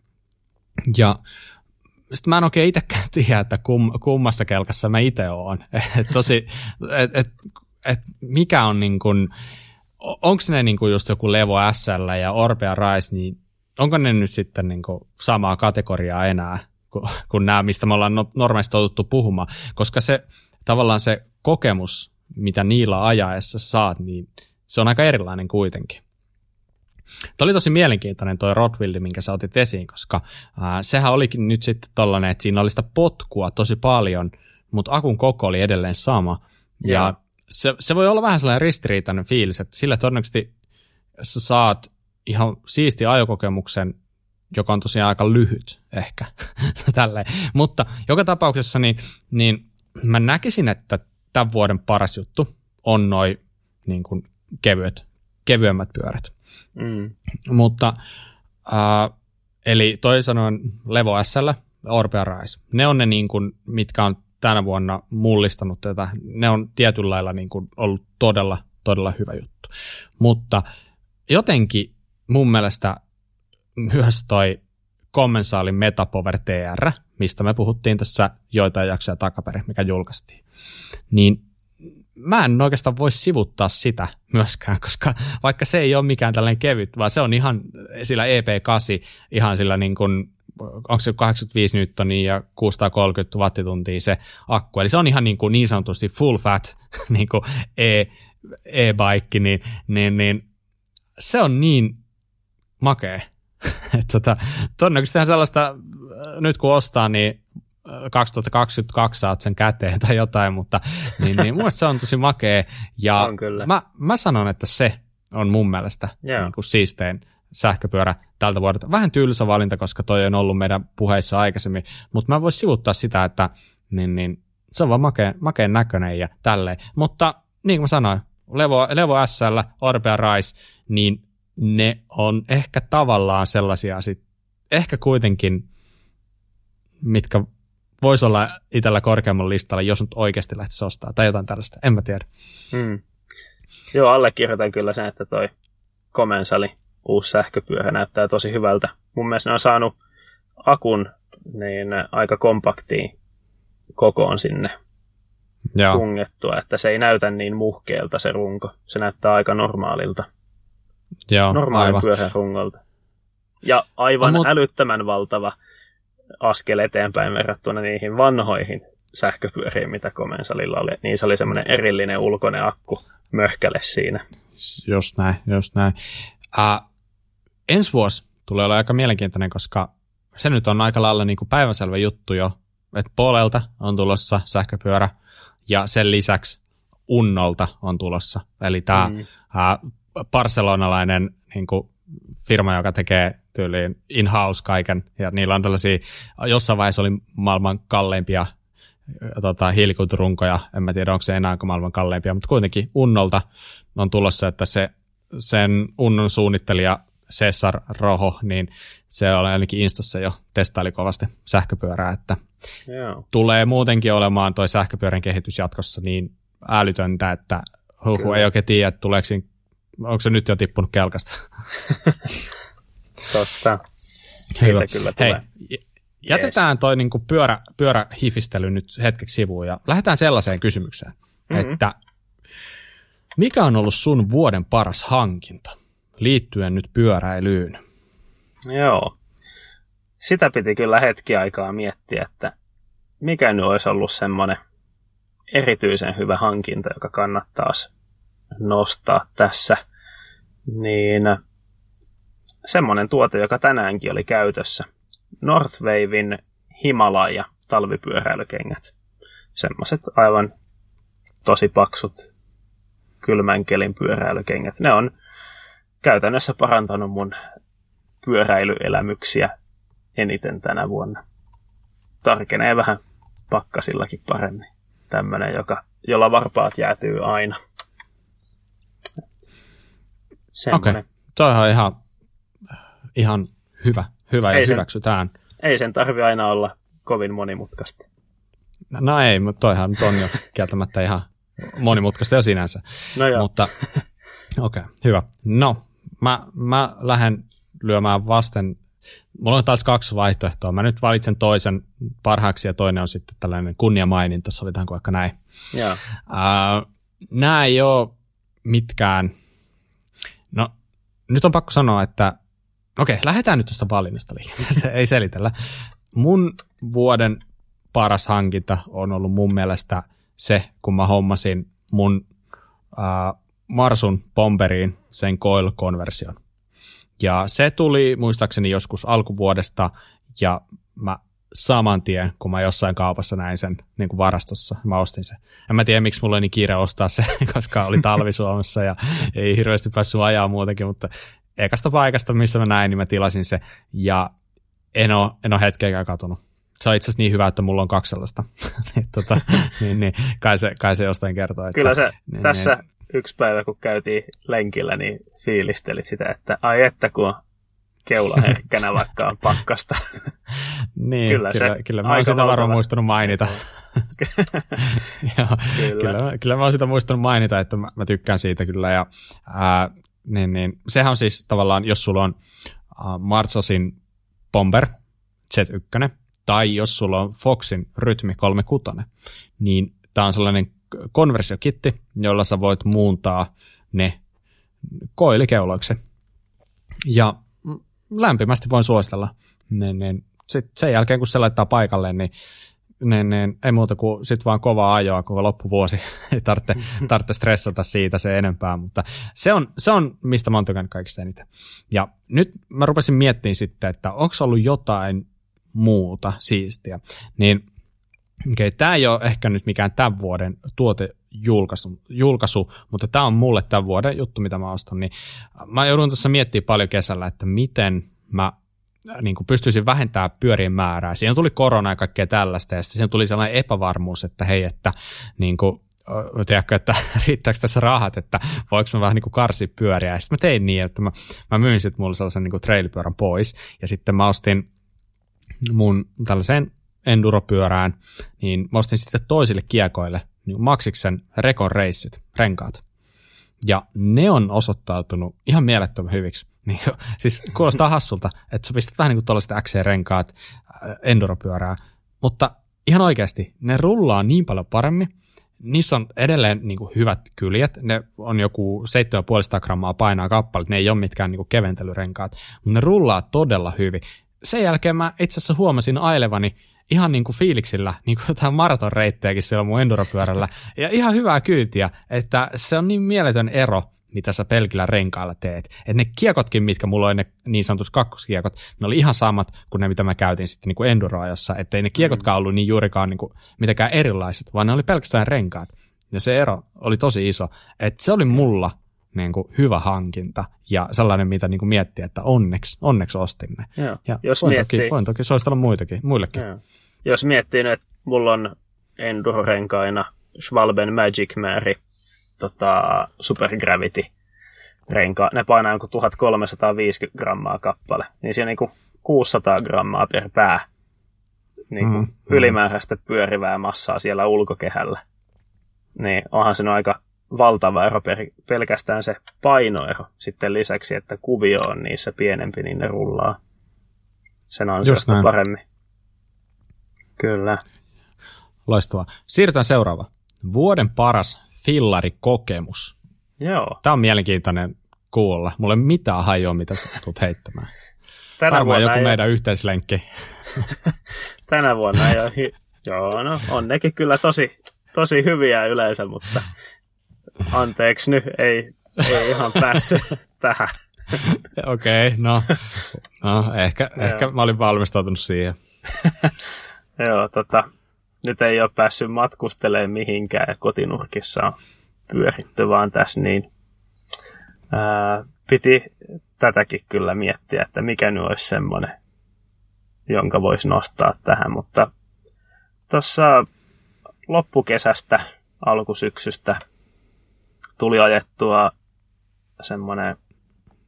Speaker 1: Ja sitten mä en oikein itsekään tiedä, että kum, kummassa kelkassa mä itse oon. Et tosi, et, et, et mikä on niin kuin, onko ne niin kuin just joku Levo SL ja Orpea Rise, niin onko ne nyt sitten niin kuin samaa kategoriaa enää kuin, kuin nämä, mistä me ollaan no, normaalisti totuttu puhumaan, koska se tavallaan se kokemus mitä niillä ajaessa saat, niin se on aika erilainen kuitenkin. Tämä oli tosi mielenkiintoinen tuo Rodwilli, minkä sä otit esiin, koska ää, sehän olikin nyt sitten tollainen, että siinä oli sitä potkua tosi paljon, mutta akun koko oli edelleen sama. Ja, ja se, se voi olla vähän sellainen ristiriitainen fiilis, että sillä todennäköisesti sä saat ihan siisti ajokokemuksen, joka on tosiaan aika lyhyt ehkä. Tälleen. Mutta joka tapauksessa niin, niin mä näkisin, että tämän vuoden paras juttu on noin niin kuin kevyet, kevyemmät pyörät. Mm. Mutta äh, eli toisin sanoen Levo SL, Orpea Rise, ne on ne niin kuin, mitkä on tänä vuonna mullistanut tätä. Ne on tietyllä lailla niin kuin ollut todella, todella hyvä juttu. Mutta jotenkin mun mielestä myös toi Commensaalin Metapower TR, mistä me puhuttiin tässä joitain jaksoja takaperin, mikä julkaistiin, niin mä en oikeastaan voi sivuttaa sitä myöskään, koska vaikka se ei ole mikään tällainen kevyt, vaan se on ihan sillä EP8, ihan sillä niin kuin, onko se 85 newtonia ja 630 wattituntia se akku, eli se on ihan niin, kuin niin sanotusti full fat niin kuin e, e-bike, niin, niin, niin se on niin makea. tota, todennäköisesti sellaista, nyt kun ostaa, niin 2022 saat sen käteen tai jotain, mutta niin, niin mun se on tosi makea. Ja on kyllä. Mä, mä sanon, että se on mun mielestä niin kuin siistein sähköpyörä tältä vuodelta. Vähän tylsä valinta, koska toi on ollut meidän puheissa aikaisemmin, mutta mä voisin sivuttaa sitä, että niin, niin, se on vaan makeen, makeen näköinen ja tälleen. Mutta niin kuin mä sanoin, Levo, Levo SL, Orbea Rise, niin ne on ehkä tavallaan sellaisia sit, ehkä kuitenkin, mitkä voisi olla itsellä korkeammalla listalla, jos nyt oikeasti lähtisi ostaa tai jotain tällaista. En mä tiedä.
Speaker 2: Hmm. Joo, allekirjoitan kyllä sen, että toi komensali uusi sähköpyörä näyttää tosi hyvältä. Mun mielestä ne on saanut akun niin aika kompaktiin kokoon sinne Joo. tungettua, että se ei näytä niin muhkeelta se runko. Se näyttää aika normaalilta.
Speaker 1: Joo,
Speaker 2: Normaalin pyörän rungolta. Ja aivan no, mut... älyttömän valtava askel eteenpäin verrattuna niihin vanhoihin sähköpyöriin, mitä Komensalilla oli. Niin se oli semmoinen erillinen ulkoinen akku möhkäle siinä.
Speaker 1: Just näin, just näin. Uh, ensi vuosi tulee olla aika mielenkiintoinen, koska se nyt on aika lailla niin kuin päivänselvä juttu jo, että Polelta on tulossa sähköpyörä ja sen lisäksi Unnolta on tulossa. Eli tämä mm. uh, barcelonalainen niin kuin firma, joka tekee tyyliin in-house kaiken, ja niillä on tällaisia, jossain vaiheessa oli maailman kalleimpia tota, hiilikuiturunkoja, en mä tiedä onko se enää maailman kalleimpia, mutta kuitenkin Unnolta on tulossa, että se, sen Unnon suunnittelija Cesar Roho, niin se on ainakin Instassa jo testaili kovasti sähköpyörää, että
Speaker 2: yeah.
Speaker 1: tulee muutenkin olemaan toi sähköpyörän kehitys jatkossa niin älytöntä, että huhu ei oikein tiedä, että tuleeko onko se nyt jo tippunut kelkasta?
Speaker 2: Totta. Hyvä. Kyllä
Speaker 1: Hei, jätetään yes. toi niinku pyörä, pyörähifistely nyt hetkeksi sivuun ja lähdetään sellaiseen kysymykseen, mm-hmm. että mikä on ollut sun vuoden paras hankinta liittyen nyt pyöräilyyn?
Speaker 2: Joo. Sitä piti kyllä hetki aikaa miettiä, että mikä nyt olisi ollut semmoinen erityisen hyvä hankinta, joka kannattaisi nostaa tässä, niin semmoinen tuote, joka tänäänkin oli käytössä. Northwavein Himalaya talvipyöräilykengät. Semmoiset aivan tosi paksut kylmän kelin pyöräilykengät. Ne on käytännössä parantanut mun pyöräilyelämyksiä eniten tänä vuonna. Tarkenee vähän pakkasillakin paremmin. Tämmöinen, joka, jolla varpaat jäätyy aina.
Speaker 1: Okei, okay. toi on ihan, ihan hyvä, hyvä ei ja sen, hyväksytään.
Speaker 2: Ei sen tarvi aina olla kovin monimutkaista.
Speaker 1: No, no ei, mutta toihan nyt on jo kieltämättä ihan monimutkaista jo sinänsä.
Speaker 2: No joo.
Speaker 1: Mutta okei, okay, hyvä. No, mä, mä lähden lyömään vasten Mulla on taas kaksi vaihtoehtoa. Mä nyt valitsen toisen parhaaksi ja toinen on sitten tällainen kunniamaininta, sovitaanko vaikka näin.
Speaker 2: Yeah.
Speaker 1: Uh, nämä ei ole mitkään No, nyt on pakko sanoa, että okei, okay, lähdetään nyt tuosta valinnasta liikenteeseen, ei selitellä. Mun vuoden paras hankinta on ollut mun mielestä se, kun mä hommasin mun äh, Marsun Bomberiin sen coil-konversion. Ja se tuli muistaakseni joskus alkuvuodesta, ja mä saman tien, kun mä jossain kaupassa näin sen niin kuin varastossa, mä ostin sen. En mä tiedä, miksi mulla oli niin kiire ostaa se, koska oli talvi Suomessa ja ei hirveästi päässyt ajaa muutenkin, mutta ekasta paikasta, missä mä näin, niin mä tilasin se ja en ole, en ole hetkeäkään katunut. Se on itse asiassa niin hyvä, että mulla on kaksi sellaista. niin, tota, niin, niin, kai, se, kai se jostain kertoo. Että,
Speaker 2: Kyllä se
Speaker 1: niin,
Speaker 2: tässä niin, yksi päivä, kun käytiin lenkillä, niin fiilistelit sitä, että ai että kun keula herkkänä, vaikka on pakkasta.
Speaker 1: niin, kyllä, kyllä, se kyllä mä oon sitä varmaan muistanut mainita. Joo, kyllä. Kyllä, kyllä mä oon sitä muistanut mainita, että mä, mä tykkään siitä kyllä. Ja, ää, niin, niin, sehän on siis tavallaan, jos sulla on Marsosin Bomber Z1, tai jos sulla on Foxin Rytmi 36, niin tämä on sellainen konversiokitti, jolla sä voit muuntaa ne koilikeuloiksi. Ja lämpimästi voin suositella. Niin, niin, sit sen jälkeen, kun se laittaa paikalle, niin, niin, niin ei muuta kuin sit vaan kovaa ajoa koko loppuvuosi. ei tarvitse, tarvitse stressata siitä se enempää, mutta se on, se on mistä mä oon tykännyt kaikista eniten. Ja nyt mä rupesin miettimään sitten, että onko ollut jotain muuta siistiä. Niin okay, tämä ei ole ehkä nyt mikään tämän vuoden tuote julkaisu, mutta tämä on mulle tämän vuoden juttu, mitä mä ostan, niin mä joudun tässä miettimään paljon kesällä, että miten mä äh, niin kuin pystyisin vähentämään pyörien määrää. Siinä tuli korona ja kaikkea tällaista, ja sitten tuli sellainen epävarmuus, että hei, että niin kuin, tiedätkö, että riittääkö tässä rahat, että voiko mä vähän niin kuin karsia pyöriä. Ja sitten mä tein niin, että mä, mä myin sitten mulle sellaisen niin trailipyörän pois, ja sitten mä ostin mun tällaiseen enduropyörään, niin mä ostin sitten toisille kiekoille niin Maxiksen Rekon reissit, renkaat. Ja ne on osoittautunut ihan mielettömän hyviksi. Niin, siis kuulostaa hassulta, että sä pistät vähän niin kuin XC-renkaat äh, enduropyörää, mutta ihan oikeasti ne rullaa niin paljon paremmin, niissä on edelleen niin kuin hyvät kyljet, ne on joku 7,5 grammaa painaa kappale, ne ei ole mitkään niin kuin keventelyrenkaat, mutta ne rullaa todella hyvin. Sen jälkeen mä itse asiassa huomasin ailevani ihan niin kuin fiiliksillä, niin kuin jotain maratonreittejäkin siellä mun enduropyörällä, ja ihan hyvää kyytiä, että se on niin mieletön ero, mitä sä pelkillä renkailla teet. Että ne kiekotkin, mitkä mulla oli ne niin sanotut kakkoskiekot, ne oli ihan samat kuin ne, mitä mä käytin sitten niin kuin enduroajassa. Että ei ne kiekotkaan ollut niin juurikaan niin kuin mitenkään erilaiset, vaan ne oli pelkästään renkaat. Ja se ero oli tosi iso. Että se oli mulla niin kuin hyvä hankinta ja sellainen, mitä niin kuin miettii, että onneksi, onneksi ostin ne.
Speaker 2: Joo.
Speaker 1: Ja
Speaker 2: Jos
Speaker 1: voin,
Speaker 2: miettii-
Speaker 1: toki, voin toki suositella muitakin, muillekin.
Speaker 2: Joo. Jos miettii nyt, että mulla on enduro-renkaina Schwalben Magic Mary tota, Super Gravity renka, ne painaa joku 1350 grammaa kappale, niin siinä on niin 600 grammaa per pää niin kuin
Speaker 1: Mm,
Speaker 2: mm,
Speaker 1: mm.
Speaker 2: ylimääräistä pyörivää massaa siellä ulkokehällä. Niin onhan se aika valtava ero pelkästään se painoero sitten lisäksi, että kuvio on niissä pienempi, niin ne rullaa sen ansiosta paremmin. Kyllä.
Speaker 1: Loistavaa. Siirrytään seuraava. Vuoden paras fillarikokemus.
Speaker 2: Joo.
Speaker 1: Tämä on mielenkiintoinen kuulla. Mulla ei mitään hajua, mitä sä tulet heittämään.
Speaker 2: Tänä
Speaker 1: Varmaan
Speaker 2: vuonna,
Speaker 1: joku
Speaker 2: ei,
Speaker 1: meidän yhteislenkki.
Speaker 2: tänä vuonna ei ole... Hi- Joo, no on nekin kyllä tosi, tosi hyviä yleensä, mutta anteeksi nyt, ei, ei ihan päässyt tähän.
Speaker 1: Okei, okay, no, no ehkä, ehkä mä olin valmistautunut siihen.
Speaker 2: Joo, tota, nyt ei ole päässyt matkustelemaan mihinkään ja kotinurkissa on pyöritty vaan tässä, niin ää, piti tätäkin kyllä miettiä, että mikä nyt olisi semmoinen, jonka voisi nostaa tähän, mutta tuossa loppukesästä, alkusyksystä tuli ajettua semmoinen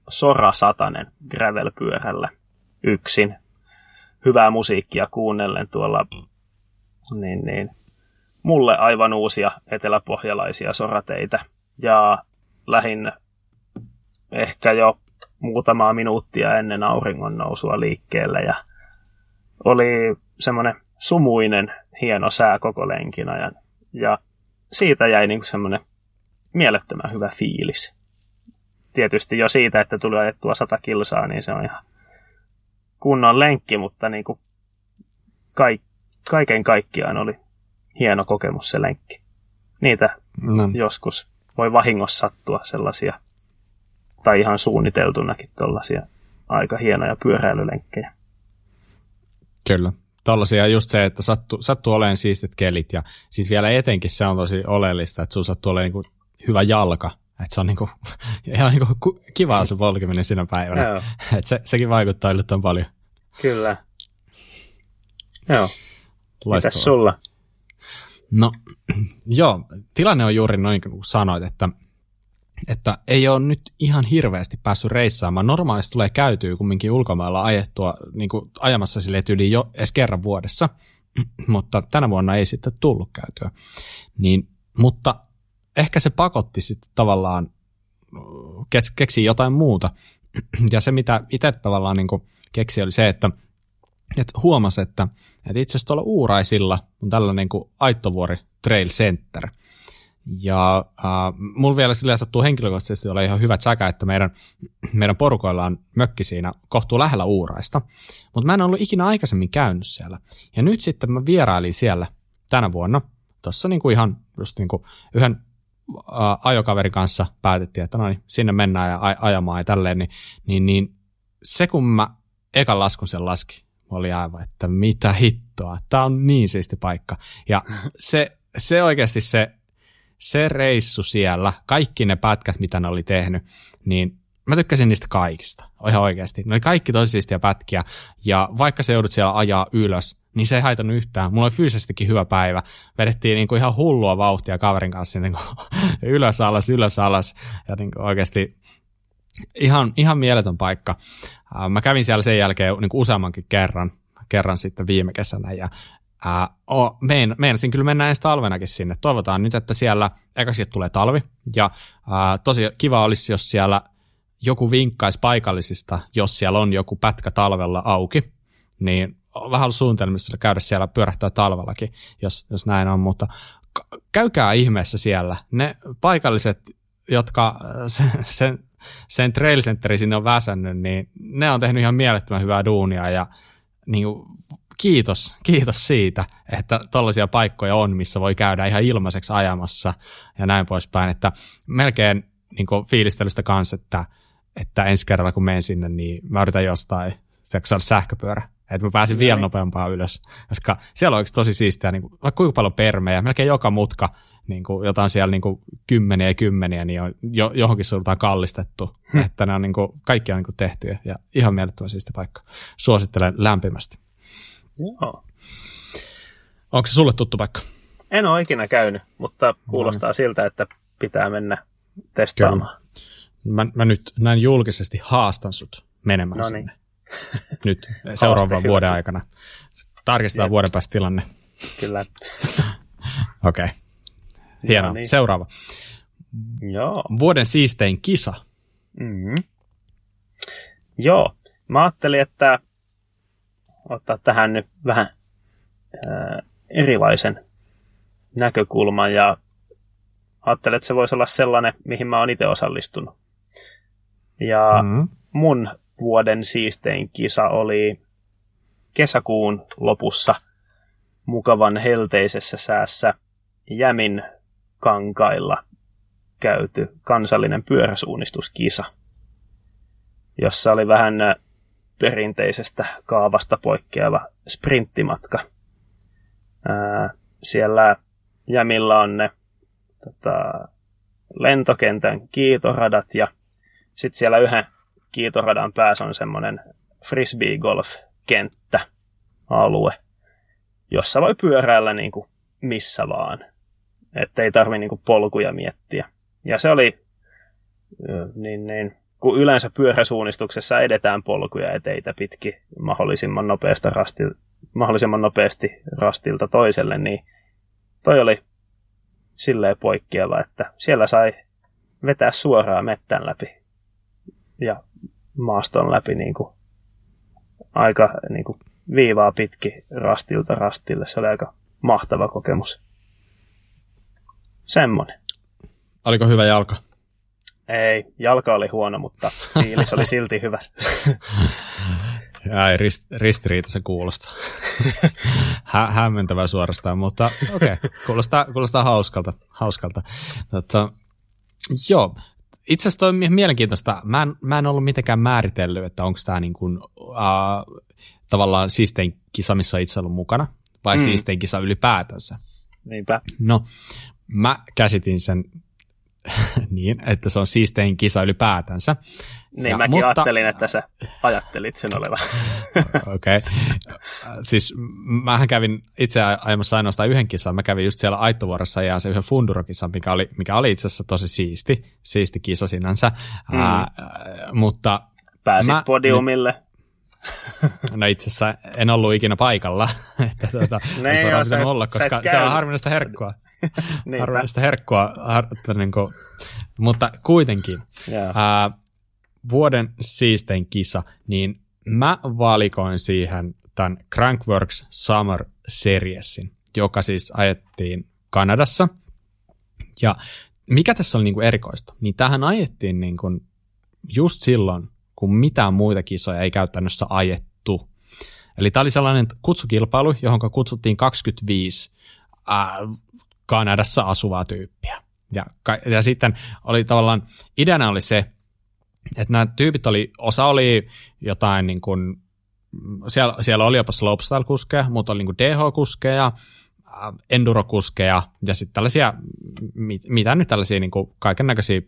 Speaker 2: Sora Satanen gravelpyörällä yksin. Hyvää musiikkia kuunnellen tuolla niin, niin, mulle aivan uusia eteläpohjalaisia sorateitä. Ja lähin ehkä jo muutamaa minuuttia ennen auringon nousua liikkeelle ja oli semmoinen sumuinen hieno sää koko lenkin ajan. Ja siitä jäi niin semmoinen mielettömän hyvä fiilis. Tietysti jo siitä, että tuli ajettua 100 kilsaa, niin se on ihan kunnon lenkki, mutta niin kuin kaik, kaiken kaikkiaan oli hieno kokemus se lenkki. Niitä
Speaker 1: No,
Speaker 2: joskus voi vahingossa sattua sellaisia, tai ihan suunniteltunakin tuollaisia aika hienoja pyöräilylenkkejä.
Speaker 1: kyllä. Tollaisia just se, että sattuu, sattuu olemaan siistit kelit ja siis vielä etenkin se on tosi oleellista, että sulla sattuu olemaan niin hyvä jalka. Että se on niinku, ihan niinku ku- kivaa se polkeminen sinä päivänä.
Speaker 2: Joo,
Speaker 1: Et se, sekin vaikuttaa yllättävän paljon.
Speaker 2: kyllä. Joo,
Speaker 1: Loistavaa.
Speaker 2: mitäs sulla?
Speaker 1: No, joo, tilanne on juuri noin kuin sanoit, että, että ei ole nyt ihan hirveästi päässyt reissaamaan. Normaalisti tulee käytyä kumminkin ulkomailla ajettua, niin kuin ajamassa sille yli jo edes kerran vuodessa, mutta tänä vuonna ei sitten tullut käytyä. Niin, mutta ehkä se pakotti sitten tavallaan keks- keksiä jotain muuta. Ja se, mitä itse tavallaan niin keksi, oli se, että että huomasi, että, että itse asiassa tuolla Uuraisilla on tällainen niin kuin Aittovuori Trail Center. Ja äh, mulla vielä sillä sattuu henkilökohtaisesti olla ihan hyvä säkä, että meidän, meidän porukoilla on mökki siinä kohtuu lähellä Uuraista. Mutta mä en ollut ikinä aikaisemmin käynyt siellä. Ja nyt sitten mä vierailin siellä tänä vuonna. Tuossa niinku ihan just niinku yhden ajokaverin kanssa päätettiin, että no niin, sinne mennään ja aj- ajamaan ja tälleen, niin, niin, niin se kun mä ekan laskun sen laski, oli aivan, että mitä hittoa, tämä on niin siisti paikka. Ja se, se oikeasti se, se reissu siellä, kaikki ne pätkät, mitä ne oli tehnyt, niin mä tykkäsin niistä kaikista, ihan oikeasti. Ne oli kaikki tosi siistiä pätkiä, ja vaikka se joudut siellä ajaa ylös, niin se ei haitannut yhtään. Mulla oli fyysisestikin hyvä päivä. Vedettiin niinku ihan hullua vauhtia kaverin kanssa niinku ylös alas, ylös alas, ja niinku oikeasti ihan, ihan mieletön paikka. Äh, Mä kävin siellä sen jälkeen niin kuin useammankin kerran, kerran sitten viime kesänä ja Ää, oh, mein, meinasin kyllä mennä ensi talvenakin sinne. Toivotaan nyt, että siellä eka tulee talvi. Ja ää, tosi kiva olisi, jos siellä joku vinkkaisi paikallisista, jos siellä on joku pätkä talvella auki. Niin vähän suunnitelmissa käydä siellä pyörähtää talvellakin, jos, jos näin on, mutta käykää ihmeessä siellä. Ne paikalliset, jotka sen, sen, sen trail sinne on väsännyt, niin ne on tehnyt ihan mielettömän hyvää duunia ja niin kuin, kiitos, kiitos siitä, että tällaisia paikkoja on, missä voi käydä ihan ilmaiseksi ajamassa ja näin poispäin, että melkein niin kuin, fiilistelystä kanssa, että, että ensi kerralla kun menen sinne, niin mä yritän jostain saada sähköpyörä että mä pääsin vielä nopeampaa ylös, koska siellä on tosi siistiä, niin kuin, vaikka kuinka paljon permejä, melkein joka mutka, niin kuin, jota on siellä niin kuin, kymmeniä ja kymmeniä, niin on jo, johonkin suuntaan kallistettu, hmm. että ne on niin kuin, kaikki on niin kuin, tehty ja ihan mielettömän siisti paikka. Suosittelen lämpimästi.
Speaker 2: Joo.
Speaker 1: Onko se sulle tuttu paikka?
Speaker 2: En ole ikinä käynyt, mutta kuulostaa no. siltä, että pitää mennä testaamaan.
Speaker 1: Mä, mä nyt näin julkisesti haastan sut menemään no niin. sinne nyt seuraavan vuoden aikana. Tarkistetaan Jep. vuoden päästä tilanne.
Speaker 2: Kyllä.
Speaker 1: Okei. Okay. Hienoa. No niin. Seuraava.
Speaker 2: Joo.
Speaker 1: Vuoden siistein kisa.
Speaker 2: Mm-hmm. Joo. Mä ajattelin, että ottaa tähän nyt vähän äh, erilaisen näkökulman ja ajattelin, että se voisi olla sellainen, mihin mä oon itse osallistunut. Ja mm-hmm. mun vuoden siistein kisa oli kesäkuun lopussa mukavan helteisessä säässä Jämin kankailla käyty kansallinen pyöräsuunnistuskisa, jossa oli vähän perinteisestä kaavasta poikkeava sprinttimatka. Ää, siellä Jämillä on ne tota, lentokentän kiitoradat ja sitten siellä yhden kiitoradan päässä on semmoinen frisbee golf kenttä alue, jossa voi pyöräillä niin kuin missä vaan. Että ei tarvi niin kuin polkuja miettiä. Ja se oli, niin, niin, kun yleensä pyöräsuunnistuksessa edetään polkuja eteitä pitki mahdollisimman, nopeasta rasti, mahdollisimman nopeasti rastilta toiselle, niin toi oli silleen poikkeava, että siellä sai vetää suoraan mettän läpi ja maaston läpi niin kuin, aika niin kuin, viivaa pitki rastilta rastille. Se oli aika mahtava kokemus. Semmonen.
Speaker 1: Oliko hyvä jalka?
Speaker 2: Ei, jalka oli huono, mutta fiilis oli silti hyvä.
Speaker 1: Ai, rist, ristiriita se kuulostaa. Hä, hämmentävää suorastaan, mutta okei, okay, kuulostaa, kuulostaa hauskalta. hauskalta. Tota, joo, itse asiassa toi on mielenkiintoista. Mä en, mä en ollut mitenkään määritellyt, että onko tämä niin kuin, uh, tavallaan siistein kisa, missä on itse ollut mukana, vai mm. siistein kisa ylipäätänsä.
Speaker 2: Niinpä.
Speaker 1: No, mä käsitin sen niin, että se on siistein kisa ylipäätänsä.
Speaker 2: Niin, ja, mäkin mutta... ajattelin, että sä ajattelit sen olevan.
Speaker 1: Okei. Okay. Siis mähän kävin itse ajamassa ainoastaan yhden kisan. Mä kävin just siellä Aittovuorossa ja se yhden Funduro-kisan, mikä oli, mikä oli itse asiassa tosi siisti, siisti kisa sinänsä. Mm. Ää, mutta
Speaker 2: Pääsit mä, podiumille.
Speaker 1: No itse asiassa en ollut ikinä paikalla, että tuota, ne, joo, sä, olla, koska se on harvinaista herkkua. harvinaista herkkua, har, niin kuin, mutta kuitenkin. Yeah. Ää, vuoden siistein kisa, niin mä valikoin siihen tämän Crankworks Summer Seriesin, joka siis ajettiin Kanadassa. Ja mikä tässä oli niin kuin erikoista, niin tähän ajettiin niin kuin just silloin, kun mitään muita kisoja ei käytännössä ajettu. Eli tämä oli sellainen kutsukilpailu, johon kutsuttiin 25 äh, Kanadassa asuvaa tyyppiä. Ja, ja sitten oli tavallaan, ideana oli se, että nämä tyypit oli, osa oli jotain niin kuin, siellä, siellä oli jopa slopestyle-kuskeja, mutta oli niin kuin DH-kuskeja, äh, enduro-kuskeja ja sitten tällaisia, mit, mitä nyt tällaisia niin kaiken näköisiä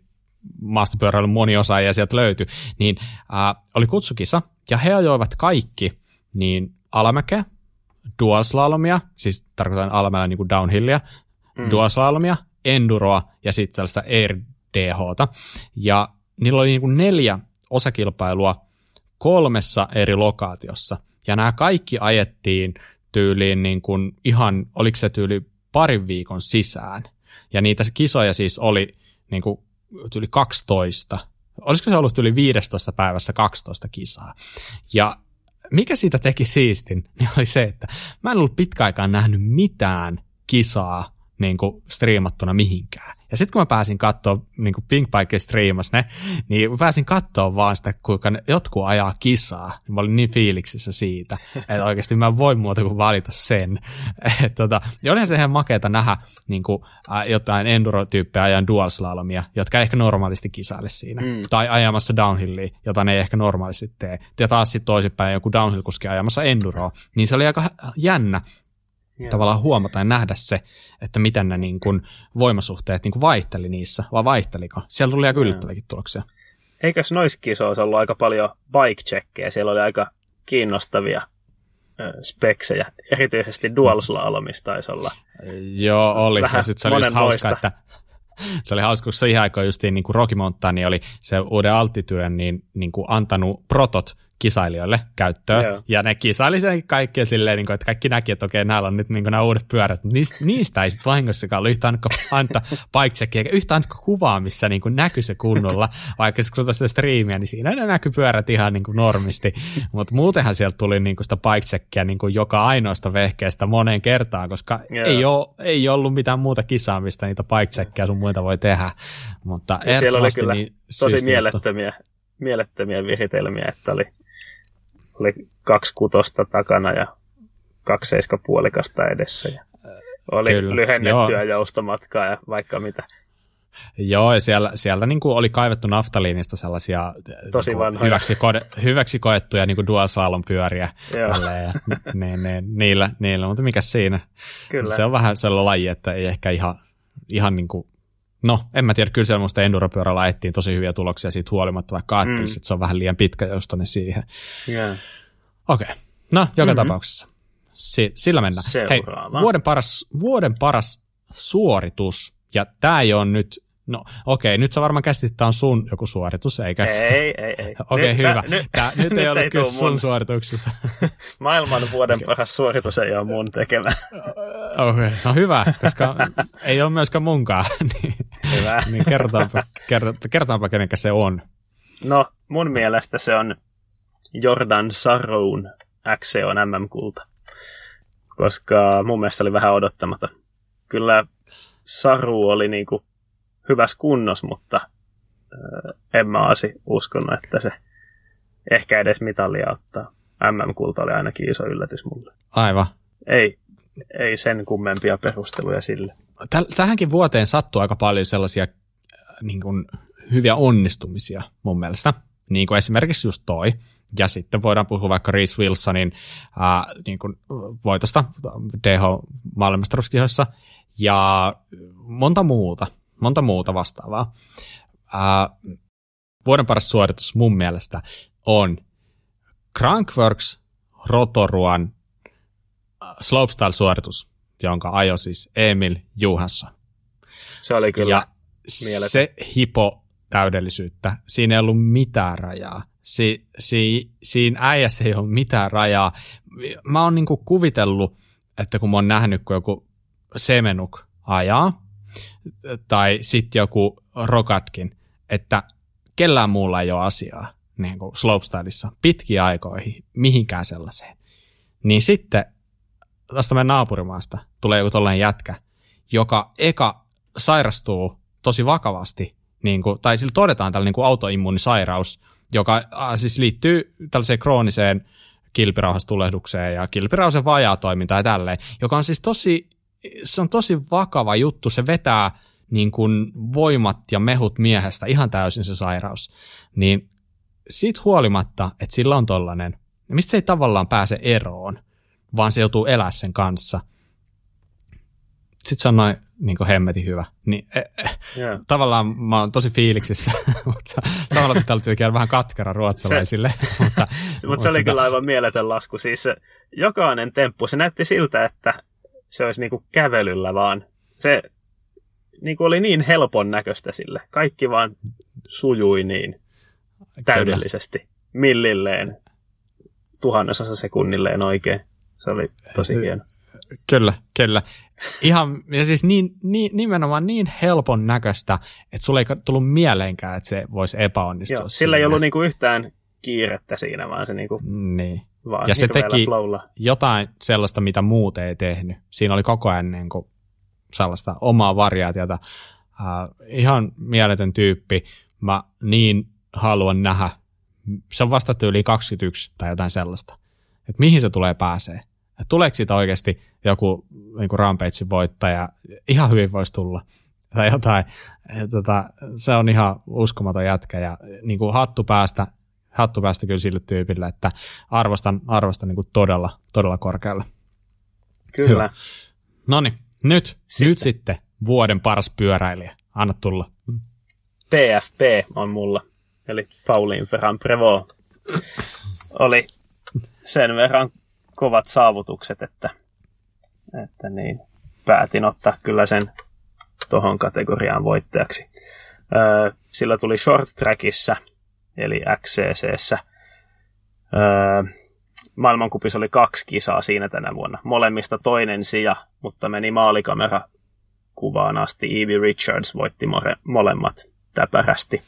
Speaker 1: maastopyöräilyn moniosaajia sieltä löytyi, niin äh, oli kutsukisa, ja he ajoivat kaikki niin alamäkeä, dualslalomia, siis tarkoitan alamäellä niin kuin downhillia, mm. dualslalomia, enduroa ja sitten sellaista air DHta. Ja niillä oli niin kuin neljä osakilpailua kolmessa eri lokaatiossa. Ja nämä kaikki ajettiin tyyliin niin kuin ihan, oliko se tyyli parin viikon sisään. Ja niitä kisoja siis oli niin kuin tyyli 12. Olisiko se ollut yli 15 päivässä 12 kisaa. Ja mikä siitä teki siistin, niin oli se, että mä en ollut pitkäaikaan nähnyt mitään kisaa niin kuin striimattuna mihinkään. Ja sitten kun mä pääsin katsoa, niin kuin Pink Bike striimas ne, niin mä pääsin katsoa vaan sitä, kuinka ne, jotkut ajaa kisaa. Mä olin niin fiiliksissä siitä, että oikeasti mä en voi muuta kuin valita sen. Et, tota, ja olihan se ihan makeeta nähdä niin kuin, äh, jotain enduro-tyyppejä ajan dual jotka ei ehkä normaalisti kisaile siinä. Mm. Tai ajamassa downhillia, jota ne ei ehkä normaalisti tee. Ja taas sitten toisinpäin joku downhill-kuski ajamassa enduroa. Niin se oli aika jännä, Tavallaan huomata ja nähdä se, että miten ne niin kuin voimasuhteet niin kuin vaihteli niissä, vai vaihteliko? Siellä tuli aika yllättäviäkin tuloksia.
Speaker 2: Eikös noissa kisoissa ollut aika paljon bike checkkejä? Siellä oli aika kiinnostavia speksejä, erityisesti dual slalomista taisi olla.
Speaker 1: Joo, oli. Vähän ja sit se oli just hauska, että se oli hauska, kun se ihan aikoina justiin niin kuin Rocky Montani oli se uuden altituden niin, niin kuin antanut protot kisailijoille käyttöön. Joo. Ja ne kisaili sen kaikkea silleen, niin kuin, että kaikki näki, että okei, näillä on nyt niin kuin, nämä uudet pyörät. Mutta niistä, niistä ei sitten vahingossakaan ollut yhtään antaa bike checkia, eikä yhtään kuvaa, missä niin kuin näkyy se kunnolla. Vaikka kun sitä striimiä, niin siinä ne näkyy pyörät ihan niin kuin normisti. Mutta muutenhan sieltä tuli niin kuin sitä bike checkia niin kuin joka ainoasta vehkeestä moneen kertaan, koska ei, ole, ei ollut mitään muuta kisaa, mistä niitä bike checkia sun muita voi tehdä. Mutta
Speaker 2: siellä oli kyllä niin tosi mielettömiä, mielettömiä viritelmiä, että oli oli kaksi kutosta takana ja kaksi seiskapuolikasta edessä. Ja oli Kyllä, lyhennettyä joo. joustomatkaa ja vaikka mitä.
Speaker 1: Joo, ja siellä, siellä niin kuin oli kaivettu naftaliinista sellaisia
Speaker 2: Tosi niin
Speaker 1: kuin hyväksi, ko, hyväksi koettuja niin kuin dual slalom pyöriä. ja, ne, ne, niillä, niillä, mutta mikä siinä? Kyllä. Se on vähän sellainen laji, että ei ehkä ihan, ihan niin kuin No, en mä tiedä, kyllä siellä musta enduropyörällä ettiin tosi hyviä tuloksia siitä huolimatta, vaikka ajattelisi, mm. että se on vähän liian pitkä joustonen siihen.
Speaker 2: Yeah.
Speaker 1: Okei, okay. no joka mm-hmm. tapauksessa. Si- sillä mennään.
Speaker 2: Seuraava.
Speaker 1: Hei, vuoden paras, vuoden paras suoritus, ja tämä ei ole nyt No okei, okay, nyt sä varmaan käsitit, että tämä on sun joku suoritus, eikä?
Speaker 2: Ei, ei, ei.
Speaker 1: okei, okay, hyvä. Nyt, Tää, nyt, ei ollut kyse sun suorituksesta.
Speaker 2: Maailman vuoden okay. paras suoritus ei ole mun tekemä.
Speaker 1: okei, okay. no hyvä, koska ei ole myöskään munkaan. niin,
Speaker 2: hyvä.
Speaker 1: niin kerrotaanpa, kerrotaanpa, kenenkä se on.
Speaker 2: No, mun mielestä se on Jordan Saroun Xeon MM-kulta. Koska mun mielestä oli vähän odottamaton. Kyllä Saru oli niinku hyvässä kunnossa, mutta en mä asi uskonut, että se ehkä edes mitalia ottaa. MM-kulta oli ainakin iso yllätys mulle.
Speaker 1: Aivan.
Speaker 2: Ei, ei sen kummempia perusteluja sille.
Speaker 1: Tähänkin vuoteen sattuu aika paljon sellaisia niin kuin, hyviä onnistumisia mun mielestä. Niin kuin esimerkiksi just toi. Ja sitten voidaan puhua vaikka Reese Wilsonin ää, niin kuin voitosta DH-maailmastaruuskihoissa ja monta muuta monta muuta vastaavaa. Ää, vuoden paras suoritus mun mielestä on Crankworks Rotoruan slopestyle-suoritus, jonka ajo siis Emil Juhansson.
Speaker 2: Se oli kyllä ja
Speaker 1: se hipo täydellisyyttä. Siinä ei ollut mitään rajaa. Si, si, siinä äijässä ei ole mitään rajaa. Mä oon niinku kuvitellut, että kun mä oon nähnyt, kun joku Semenuk ajaa, tai sitten joku Rokatkin, että kellään muulla ei ole asiaa niin kuin slopestyleissa pitkiä aikoihin, mihinkään sellaiseen. Niin sitten tästä meidän naapurimaasta tulee joku tollainen jätkä, joka eka sairastuu tosi vakavasti, niin kuin, tai sillä todetaan tällainen niin autoimmuunisairaus, joka äh, siis liittyy tällaiseen krooniseen kilpirauhastulehdukseen ja kilpirauhasen vajaa toimintaan ja tälleen, joka on siis tosi se on tosi vakava juttu. Se vetää niin kuin voimat ja mehut miehestä ihan täysin se sairaus. Niin siitä huolimatta, että sillä on tollainen, mistä se ei tavallaan pääse eroon, vaan se joutuu elää sen kanssa. Sitten se on noin niin hemmetin hyvä. Niin, yeah. Tavallaan mä oon tosi fiiliksissä, mutta samalla pitää olla vähän katkera ruotsalaisille.
Speaker 2: Se, mutta, mutta se oli kyllä aivan mieletön lasku. Siis se, jokainen temppu, se näytti siltä, että se olisi niinku kävelyllä, vaan se niinku oli niin helpon näköistä sille. Kaikki vaan sujui niin täydellisesti, millilleen, tuhannesassa sekunnilleen oikein. Se oli tosi hieno.
Speaker 1: Kyllä, kyllä. Ihan, ja siis niin, niin, nimenomaan niin helpon näköistä, että sulle ei tullut mieleenkään, että se voisi epäonnistua. Joo,
Speaker 2: sillä ei ollut niinku yhtään kiirettä siinä, vaan se niinku
Speaker 1: niin. vaan ja se teki flowlla. jotain sellaista, mitä muut ei tehnyt. Siinä oli koko ajan niinku sellaista omaa variaatiota. Uh, ihan mieletön tyyppi. Mä niin haluan nähdä. Se on vasta yli 21 tai jotain sellaista. Että mihin se tulee pääsee. Et tuleeko siitä oikeasti joku niin Rampagein voittaja? Ihan hyvin voisi tulla. Tai jotain. Ja, tota, se on ihan uskomaton jätkä ja niin kuin hattu päästä hattu päästä kyllä sille tyypille, että arvostan, arvostan niin kuin todella, todella korkealle.
Speaker 2: Kyllä.
Speaker 1: No niin, nyt sitten. nyt sitten vuoden paras pyöräilijä. Anna tulla.
Speaker 2: PFP on mulla, eli Pauline Ferran Prevo. Oli sen verran kovat saavutukset, että, että niin, päätin ottaa kyllä sen tuohon kategoriaan voittajaksi. Öö, sillä tuli short trackissa, eli XCCssä. Öö, maailmankupissa oli kaksi kisaa siinä tänä vuonna. Molemmista toinen sija, mutta meni maalikamera kuvaan asti. Evie Richards voitti more, molemmat täpärästi.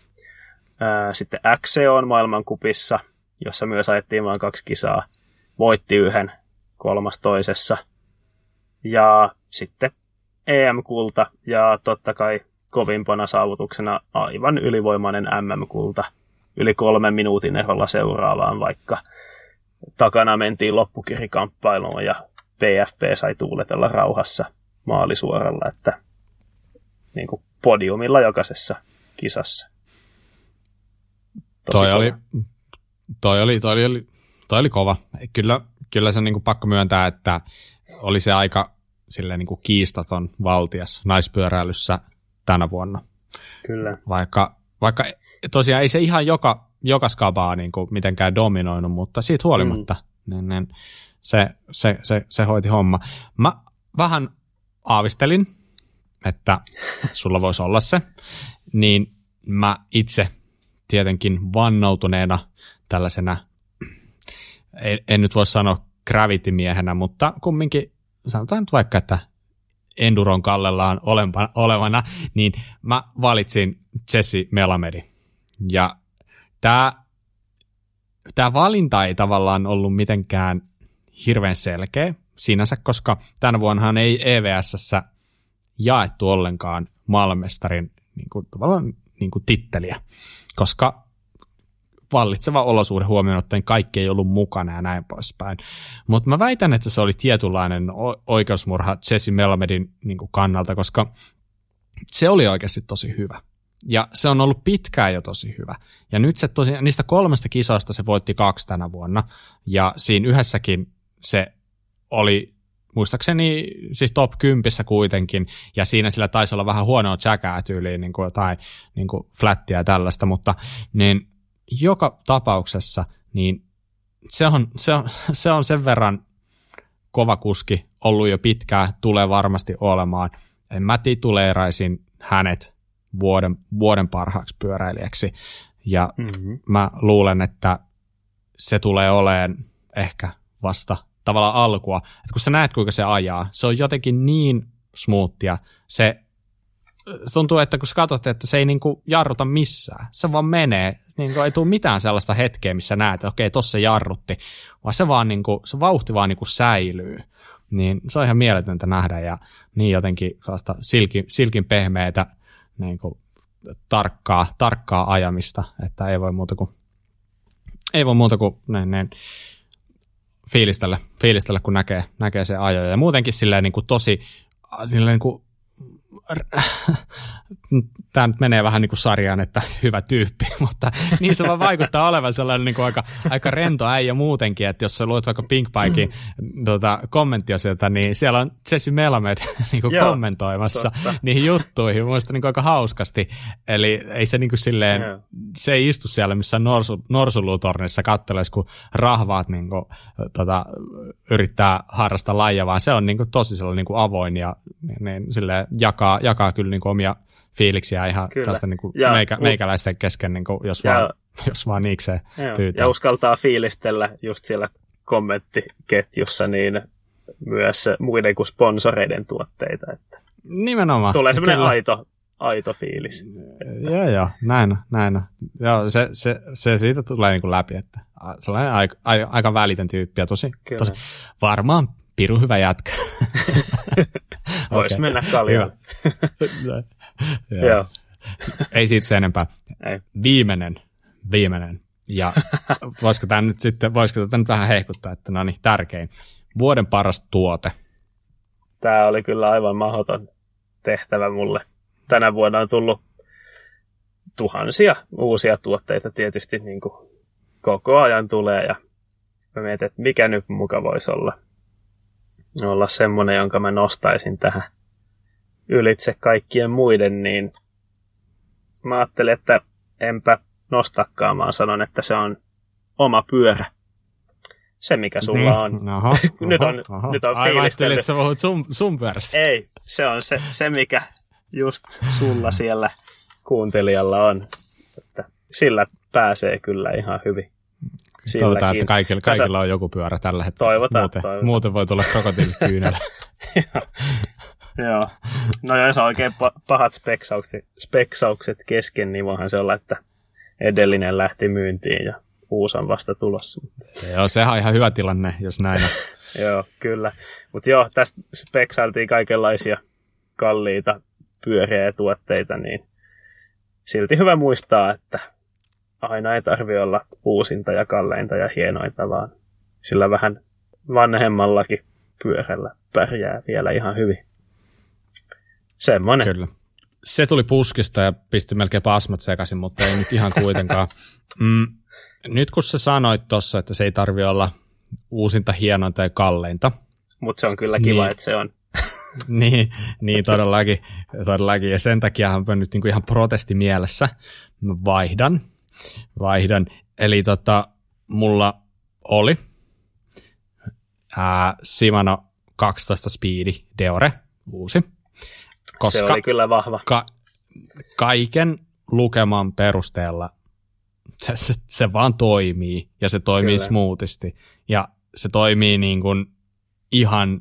Speaker 2: Sitten XC on maailmankupissa, jossa myös ajettiin vain kaksi kisaa. Voitti yhden, kolmas toisessa. Ja sitten EM-kulta ja totta kai kovimpana saavutuksena aivan ylivoimainen MM-kulta yli kolmen minuutin erolla seuraavaan, vaikka takana mentiin loppukirikamppailuun ja PFP sai tuuletella rauhassa maalisuoralla, että niin kuin podiumilla jokaisessa kisassa.
Speaker 1: toi oli, toi oli, toi oli, toi oli kova. Kyllä, kyllä se on niin kuin pakko myöntää, että oli se aika silleen niin kuin kiistaton valtias naispyöräilyssä tänä vuonna.
Speaker 2: Kyllä.
Speaker 1: Vaikka, vaikka tosiaan ei se ihan joka, joka skabaa niin kuin mitenkään dominoinut, mutta siitä huolimatta mm. niin, niin, se, se, se, se hoiti homma. Mä vähän aavistelin, että sulla voisi olla se, niin mä itse tietenkin vannoutuneena tällaisena, en, en nyt voi sanoa gravity-miehenä, mutta kumminkin sanotaan nyt vaikka, että Enduron kallellaan olevana, niin mä valitsin Jesse Melamedi. Ja tämä tämä valinta ei tavallaan ollut mitenkään hirveän selkeä sinänsä, koska tänä vuonnahan ei EVSssä jaettu ollenkaan maailmanmestarin niin kuin, tavallaan niin kuin titteliä, koska vallitseva olosuhde huomioon ottaen kaikki ei ollut mukana ja näin poispäin. Mutta mä väitän, että se oli tietynlainen oikeusmurha Jesse Melmedin niin kannalta, koska se oli oikeasti tosi hyvä. Ja se on ollut pitkään jo tosi hyvä. Ja nyt se tosiaan, niistä kolmesta kisasta se voitti kaksi tänä vuonna. Ja siinä yhdessäkin se oli muistaakseni siis top 10 kuitenkin, ja siinä sillä taisi olla vähän huonoa jäkää tyyliin, niin kuin jotain niin kuin flattia ja tällaista, mutta niin joka tapauksessa niin se on, se, on, se on sen verran kova kuski ollut jo pitkään, tulee varmasti olemaan. En mä tituleeraisin hänet vuoden, vuoden parhaaksi pyöräilijäksi, ja mm-hmm. mä luulen, että se tulee olemaan ehkä vasta tavallaan alkua. että kun sä näet, kuinka se ajaa, se on jotenkin niin smoothia. Se, se tuntuu, että kun katsot, että se ei niinku jarruta missään. Se vaan menee. Niinku ei tule mitään sellaista hetkeä, missä näet, että okei, tossa jarrutti. Vaan se vaan niinku, se vauhti vaan niinku säilyy. Niin se on ihan mieletöntä nähdä ja niin jotenkin sellaista silkin, silkin pehmeitä niinku, tarkkaa, tarkkaa ajamista, että ei voi muuta kuin ei voi muuta kuin näin, näin, fiilistellä, fiilistellä, kun näkee, näkee se ajo. Ja muutenkin silleen niin kuin tosi silleen niin kuin r- tämä nyt menee vähän niin kuin sarjaan, että hyvä tyyppi, mutta niin se vaan vaikuttaa olevan sellainen niin kuin aika, aika rento äijä muutenkin, että jos sä luet vaikka Pink Pikein tuota, kommenttia sieltä, niin siellä on Jesse Melamed niin kuin Joo, kommentoimassa totta. niihin juttuihin, muista niin kuin aika hauskasti, eli ei se niin kuin silleen, Joo. se ei istu siellä missään norsu, norsulutornissa katteles, kun rahvaat niin kuin, tota, yrittää harrastaa lajia, vaan se on niin kuin tosi sellainen niin kuin avoin ja niin, silleen jakaa, jakaa kyllä niin kuin omia fiiliksiä ihan Kyllä. tästä niin kuin ja, meikä, meikäläisten kesken, niin kuin, jos, ja, vaan, jos vaan niikseen
Speaker 2: Ja uskaltaa fiilistellä just siellä kommenttiketjussa niin myös muiden kuin sponsoreiden tuotteita. Että
Speaker 1: Nimenomaan.
Speaker 2: Tulee semmoinen aito, aito fiilis.
Speaker 1: Joo, joo, näin näin. Joo, se, se, se siitä tulee niin kuin läpi, että sellainen aika, aika välitön tyyppi ja tosi, tosi varmaan piru hyvä jätkä.
Speaker 2: Voisi okay. mennä kaljalle.
Speaker 1: Joo. Ei siitä sen enempää. Ei. Viimeinen, viimeinen. Ja voisiko tämä nyt sitten, voisiko tämä nyt vähän hehkuttaa, että no niin, tärkein. Vuoden paras tuote.
Speaker 2: Tämä oli kyllä aivan mahdoton tehtävä mulle. Tänä vuonna on tullut tuhansia uusia tuotteita tietysti niin kuin koko ajan tulee ja mä mietin, että mikä nyt muka voisi olla, olla semmoinen, jonka mä nostaisin tähän ylitse kaikkien muiden, niin mä ajattelin, että enpä nostakaan, vaan sanon, että se on oma pyörä. Se, mikä sulla niin. on.
Speaker 1: Oho,
Speaker 2: nyt on, oho. Nyt on
Speaker 1: Aivan että sä sun, sun.
Speaker 2: Ei, se on se, se, mikä just sulla siellä kuuntelijalla on. Että sillä pääsee kyllä ihan hyvin.
Speaker 1: Silläkin. Toivotaan, että kaikilla, kaikilla on joku pyörä tällä hetkellä.
Speaker 2: Toivotaan,
Speaker 1: muuten,
Speaker 2: toivotaan.
Speaker 1: muuten voi tulla krokotiilikyynellä.
Speaker 2: Joo. No jos on oikein pahat speksaukset, speksaukset kesken, niin voihan se olla, että edellinen lähti myyntiin ja uusi on vasta tulossa.
Speaker 1: Joo, sehän on ihan hyvä tilanne, jos näin on.
Speaker 2: joo, kyllä. Mutta joo, tästä speksailtiin kaikenlaisia kalliita pyöriä ja tuotteita, niin silti hyvä muistaa, että aina ei tarvi olla uusinta ja kalleinta ja hienointa, vaan sillä vähän vanhemmallakin pyörällä pärjää vielä ihan hyvin. Semmoinen.
Speaker 1: Kyllä. Se tuli puskista ja pisti melkein pasmat sekaisin, mutta ei nyt ihan kuitenkaan. Mm, nyt kun sä sanoit tuossa, että se ei tarvi olla uusinta, hienointa ja kalleinta.
Speaker 2: Mutta se on kyllä kiva, niin, että se on.
Speaker 1: niin, niin todellakin, todellakin. Ja sen takia mä nyt niinku ihan protesti mielessä vaihdan. vaihdan. Eli tota, mulla oli ää, Shimano 12 Speedi Deore, uusi.
Speaker 2: Koska se oli kyllä vahva. Ka-
Speaker 1: kaiken lukeman perusteella se, se, se vaan toimii ja se toimii Kyllä. smoothisti ja se toimii niin kuin ihan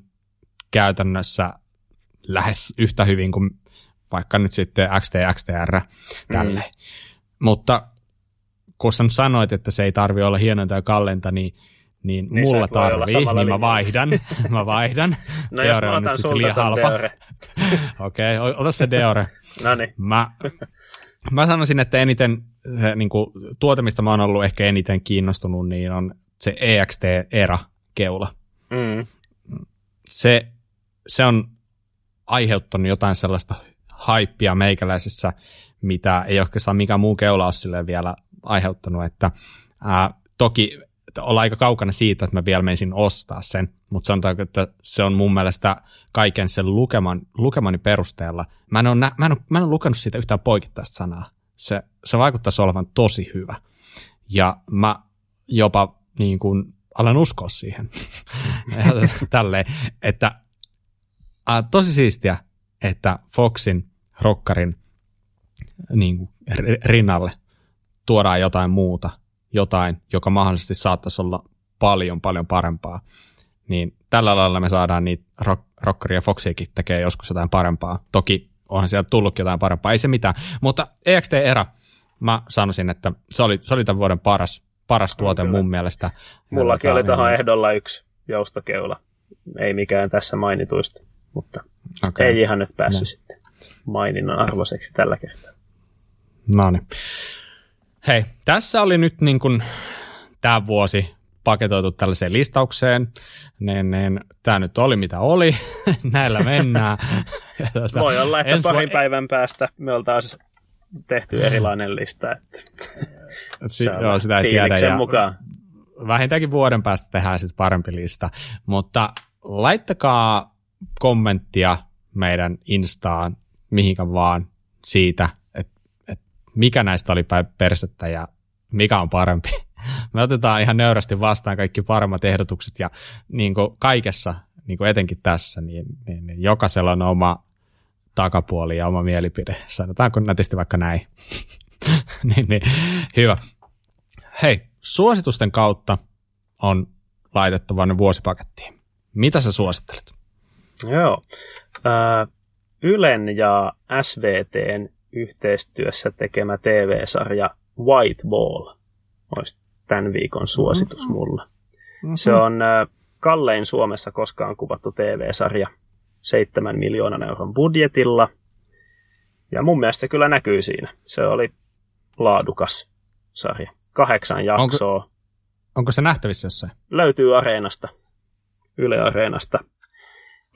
Speaker 1: käytännössä lähes yhtä hyvin kuin vaikka nyt sitten XT, XTR tälle. Mm. Mutta kun sä sanoit, että se ei tarvi olla hienointa ja kallenta, niin, niin, niin mulla tarvii, niin linjalla. mä vaihdan. mä vaihdan.
Speaker 2: No Deore jos mä otan sulta halpa.
Speaker 1: Okei, okay, ota se Deore.
Speaker 2: no niin.
Speaker 1: Mä, mä sanoisin, että eniten se niin kuin, tuote, mistä mä oon ollut ehkä eniten kiinnostunut, niin on se EXT-ERA-keula.
Speaker 2: Mm.
Speaker 1: Se, se on aiheuttanut jotain sellaista haippia meikäläisessä, mitä ei oikeastaan mikään muu keula ole vielä aiheuttanut, että ää, toki olla aika kaukana siitä, että mä vielä menisin ostaa sen, mutta sanotaanko, että se on mun mielestä kaiken sen lukeman, lukemani perusteella. Mä en, ole, mä, en ole, mä en ole lukenut siitä yhtään poikittaista sanaa. Se, se vaikuttaisi olevan tosi hyvä. Ja mä jopa niin kuin, alan uskoa siihen. Tälleen, että äh, tosi siistiä, että Foxin rokkarin niin kuin, rinnalle tuodaan jotain muuta – jotain, joka mahdollisesti saattaisi olla paljon, paljon parempaa, niin tällä lailla me saadaan niitä rock, Rockeria ja Foxiakin tekee joskus jotain parempaa. Toki onhan siellä tullutkin jotain parempaa, ei se mitään. Mutta EXT-erä, mä sanoisin, että se oli, se oli tämän vuoden paras, paras tuote mun mielestä.
Speaker 2: Mullakin oli tähän ehdolla yksi joustokeula. Ei mikään tässä mainituista, mutta okay. ei ihan nyt päässyt no. sitten maininnan arvoiseksi tällä kertaa.
Speaker 1: No niin. Hei, tässä oli nyt niin kuin tämä vuosi paketoitu tällaiseen listaukseen, niin, niin tämä nyt oli mitä oli, näillä mennään.
Speaker 2: tuota, Voi olla, että parin voi... päivän päästä me oltaisiin tehty erilainen lista. Että
Speaker 1: si- joo, sitä ei tiedä. Ja
Speaker 2: mukaan.
Speaker 1: Vähintäänkin vuoden päästä tehdään sitten parempi lista, mutta laittakaa kommenttia meidän Instaan mihinkä vaan siitä, mikä näistä oli päin persettä ja mikä on parempi. Me otetaan ihan nöyrästi vastaan kaikki paremmat ehdotukset ja niin kuin kaikessa, niin kuin etenkin tässä, niin, niin, niin jokaisella on oma takapuoli ja oma mielipide. Sanotaanko nätisti vaikka näin. niin, niin, hyvä. Hei, suositusten kautta on laitettavan vuosipakettiin. Mitä sä suosittelet?
Speaker 2: Joo. Ylen ja SVTn yhteistyössä tekemä TV-sarja White Ball olisi tämän viikon suositus mm-hmm. mulla. Mm-hmm. Se on kallein Suomessa koskaan kuvattu TV-sarja seitsemän miljoonan euron budjetilla. Ja mun mielestä se kyllä näkyy siinä. Se oli laadukas sarja. Kahdeksan jaksoa.
Speaker 1: Onko, onko se nähtävissä jossain?
Speaker 2: Löytyy Areenasta. Yle Areenasta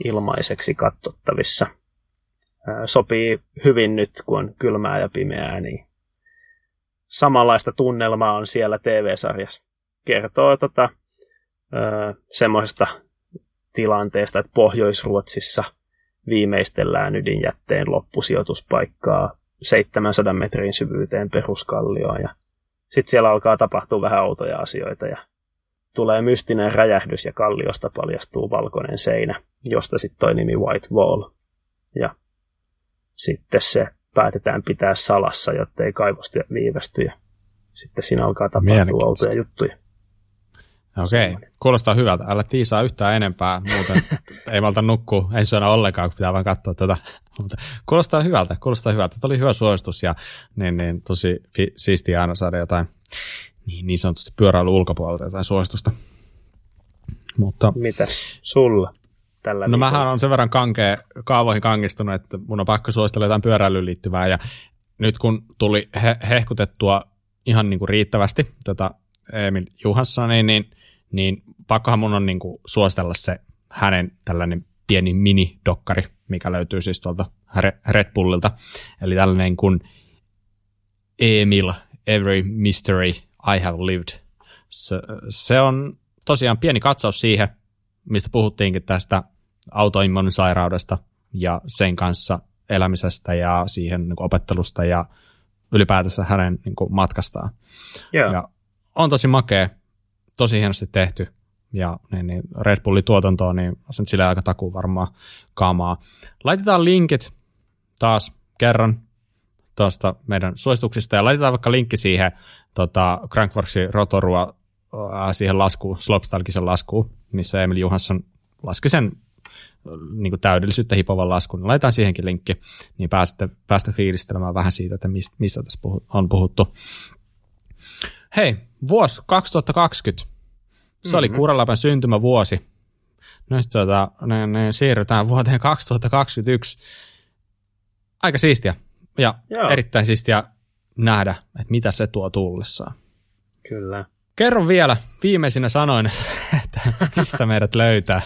Speaker 2: ilmaiseksi katsottavissa. Sopii hyvin nyt, kun on kylmää ja pimeää, niin samanlaista tunnelmaa on siellä TV-sarjassa. Kertoo tota, semmoisesta tilanteesta, että Pohjois-Ruotsissa viimeistellään ydinjätteen loppusijoituspaikkaa 700 metrin syvyyteen peruskallioon ja sitten siellä alkaa tapahtua vähän outoja asioita ja tulee mystinen räjähdys ja kalliosta paljastuu valkoinen seinä, josta sitten toi nimi White Wall. Ja sitten se päätetään pitää salassa, jotta ei kaivostyö viivästy ja sitten siinä alkaa tapahtua outoja juttuja.
Speaker 1: Okei, okay. kuulostaa hyvältä. Älä tiisaa yhtään enempää, muuten ei malta nukkua ensi yönä ollenkaan, kun pitää vaan katsoa tätä. Mutta kuulostaa hyvältä, kuulostaa hyvältä. Tämä oli hyvä suositus ja niin, niin, tosi fi- siistiä aina saada jotain niin, niin sanotusti pyöräily ulkopuolelta jotain suositusta.
Speaker 2: Mutta, Mitä sulla?
Speaker 1: Tällä no mähän on sen verran kankea, kaavoihin kangistunut, että mun on pakko suositella jotain pyöräilyyn liittyvää ja nyt kun tuli he- hehkutettua ihan niin kuin riittävästi tätä Emil Juhanssonia, niin niin pakkohan mun on niin kuin suositella se hänen tällainen pieni mini-dokkari, mikä löytyy siis tuolta Red Bullilta. Eli tällainen kuin Emil, Every Mystery I Have Lived. Se, se on tosiaan pieni katsaus siihen, mistä puhuttiinkin tästä autoimmunisairaudesta ja sen kanssa elämisestä ja siihen niin kuin opettelusta ja ylipäätänsä hänen niin kuin, matkastaan. Yeah. Ja on tosi makea tosi hienosti tehty. Ja niin, niin Red Bullin tuotantoa, niin on nyt sille aika takuu varmaan kamaa. Laitetaan linkit taas kerran tuosta meidän suosituksista ja laitetaan vaikka linkki siihen tota, Crankworksin rotorua äh, siihen laskuun, Slopestalkisen laskuun, missä Emil Johansson laski sen niin kuin täydellisyyttä hipovan laskun. Laitetaan siihenkin linkki, niin pääsette, päästä fiilistelemään vähän siitä, että mistä, mistä tässä on puhuttu. Hei, vuosi 2020. Se mm-hmm. oli Kuraläpän syntymävuosi. Nyt tuota, ne, ne siirrytään vuoteen 2021. Aika siistiä. Ja Joo. erittäin siistiä nähdä, että mitä se tuo tullessaan.
Speaker 2: Kyllä.
Speaker 1: Kerro vielä viimeisinä sanoin, että mistä meidät löytää.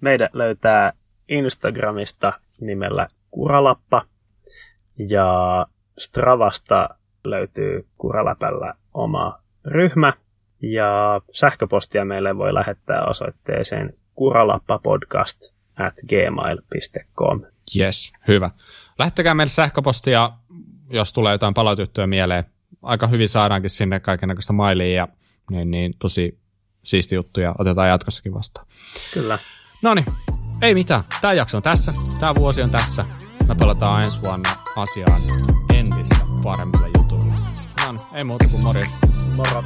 Speaker 2: Meidät löytää Instagramista nimellä Kuralappa ja Stravasta löytyy Kuraläpällä oma ryhmä ja sähköpostia meille voi lähettää osoitteeseen kuralappapodcast at gmail.com.
Speaker 1: Yes, hyvä. Lähettäkää meille sähköpostia, jos tulee jotain palautettuja mieleen. Aika hyvin saadaankin sinne kaikenlaista mailia ja niin, niin, tosi siisti juttuja otetaan jatkossakin vastaan.
Speaker 2: Kyllä.
Speaker 1: No niin, ei mitään. Tämä jakso on tässä. Tämä vuosi on tässä. Me palataan ensi vuonna asiaan entistä paremmille jutuille. No niin, ei muuta kuin morjens.
Speaker 2: Moro.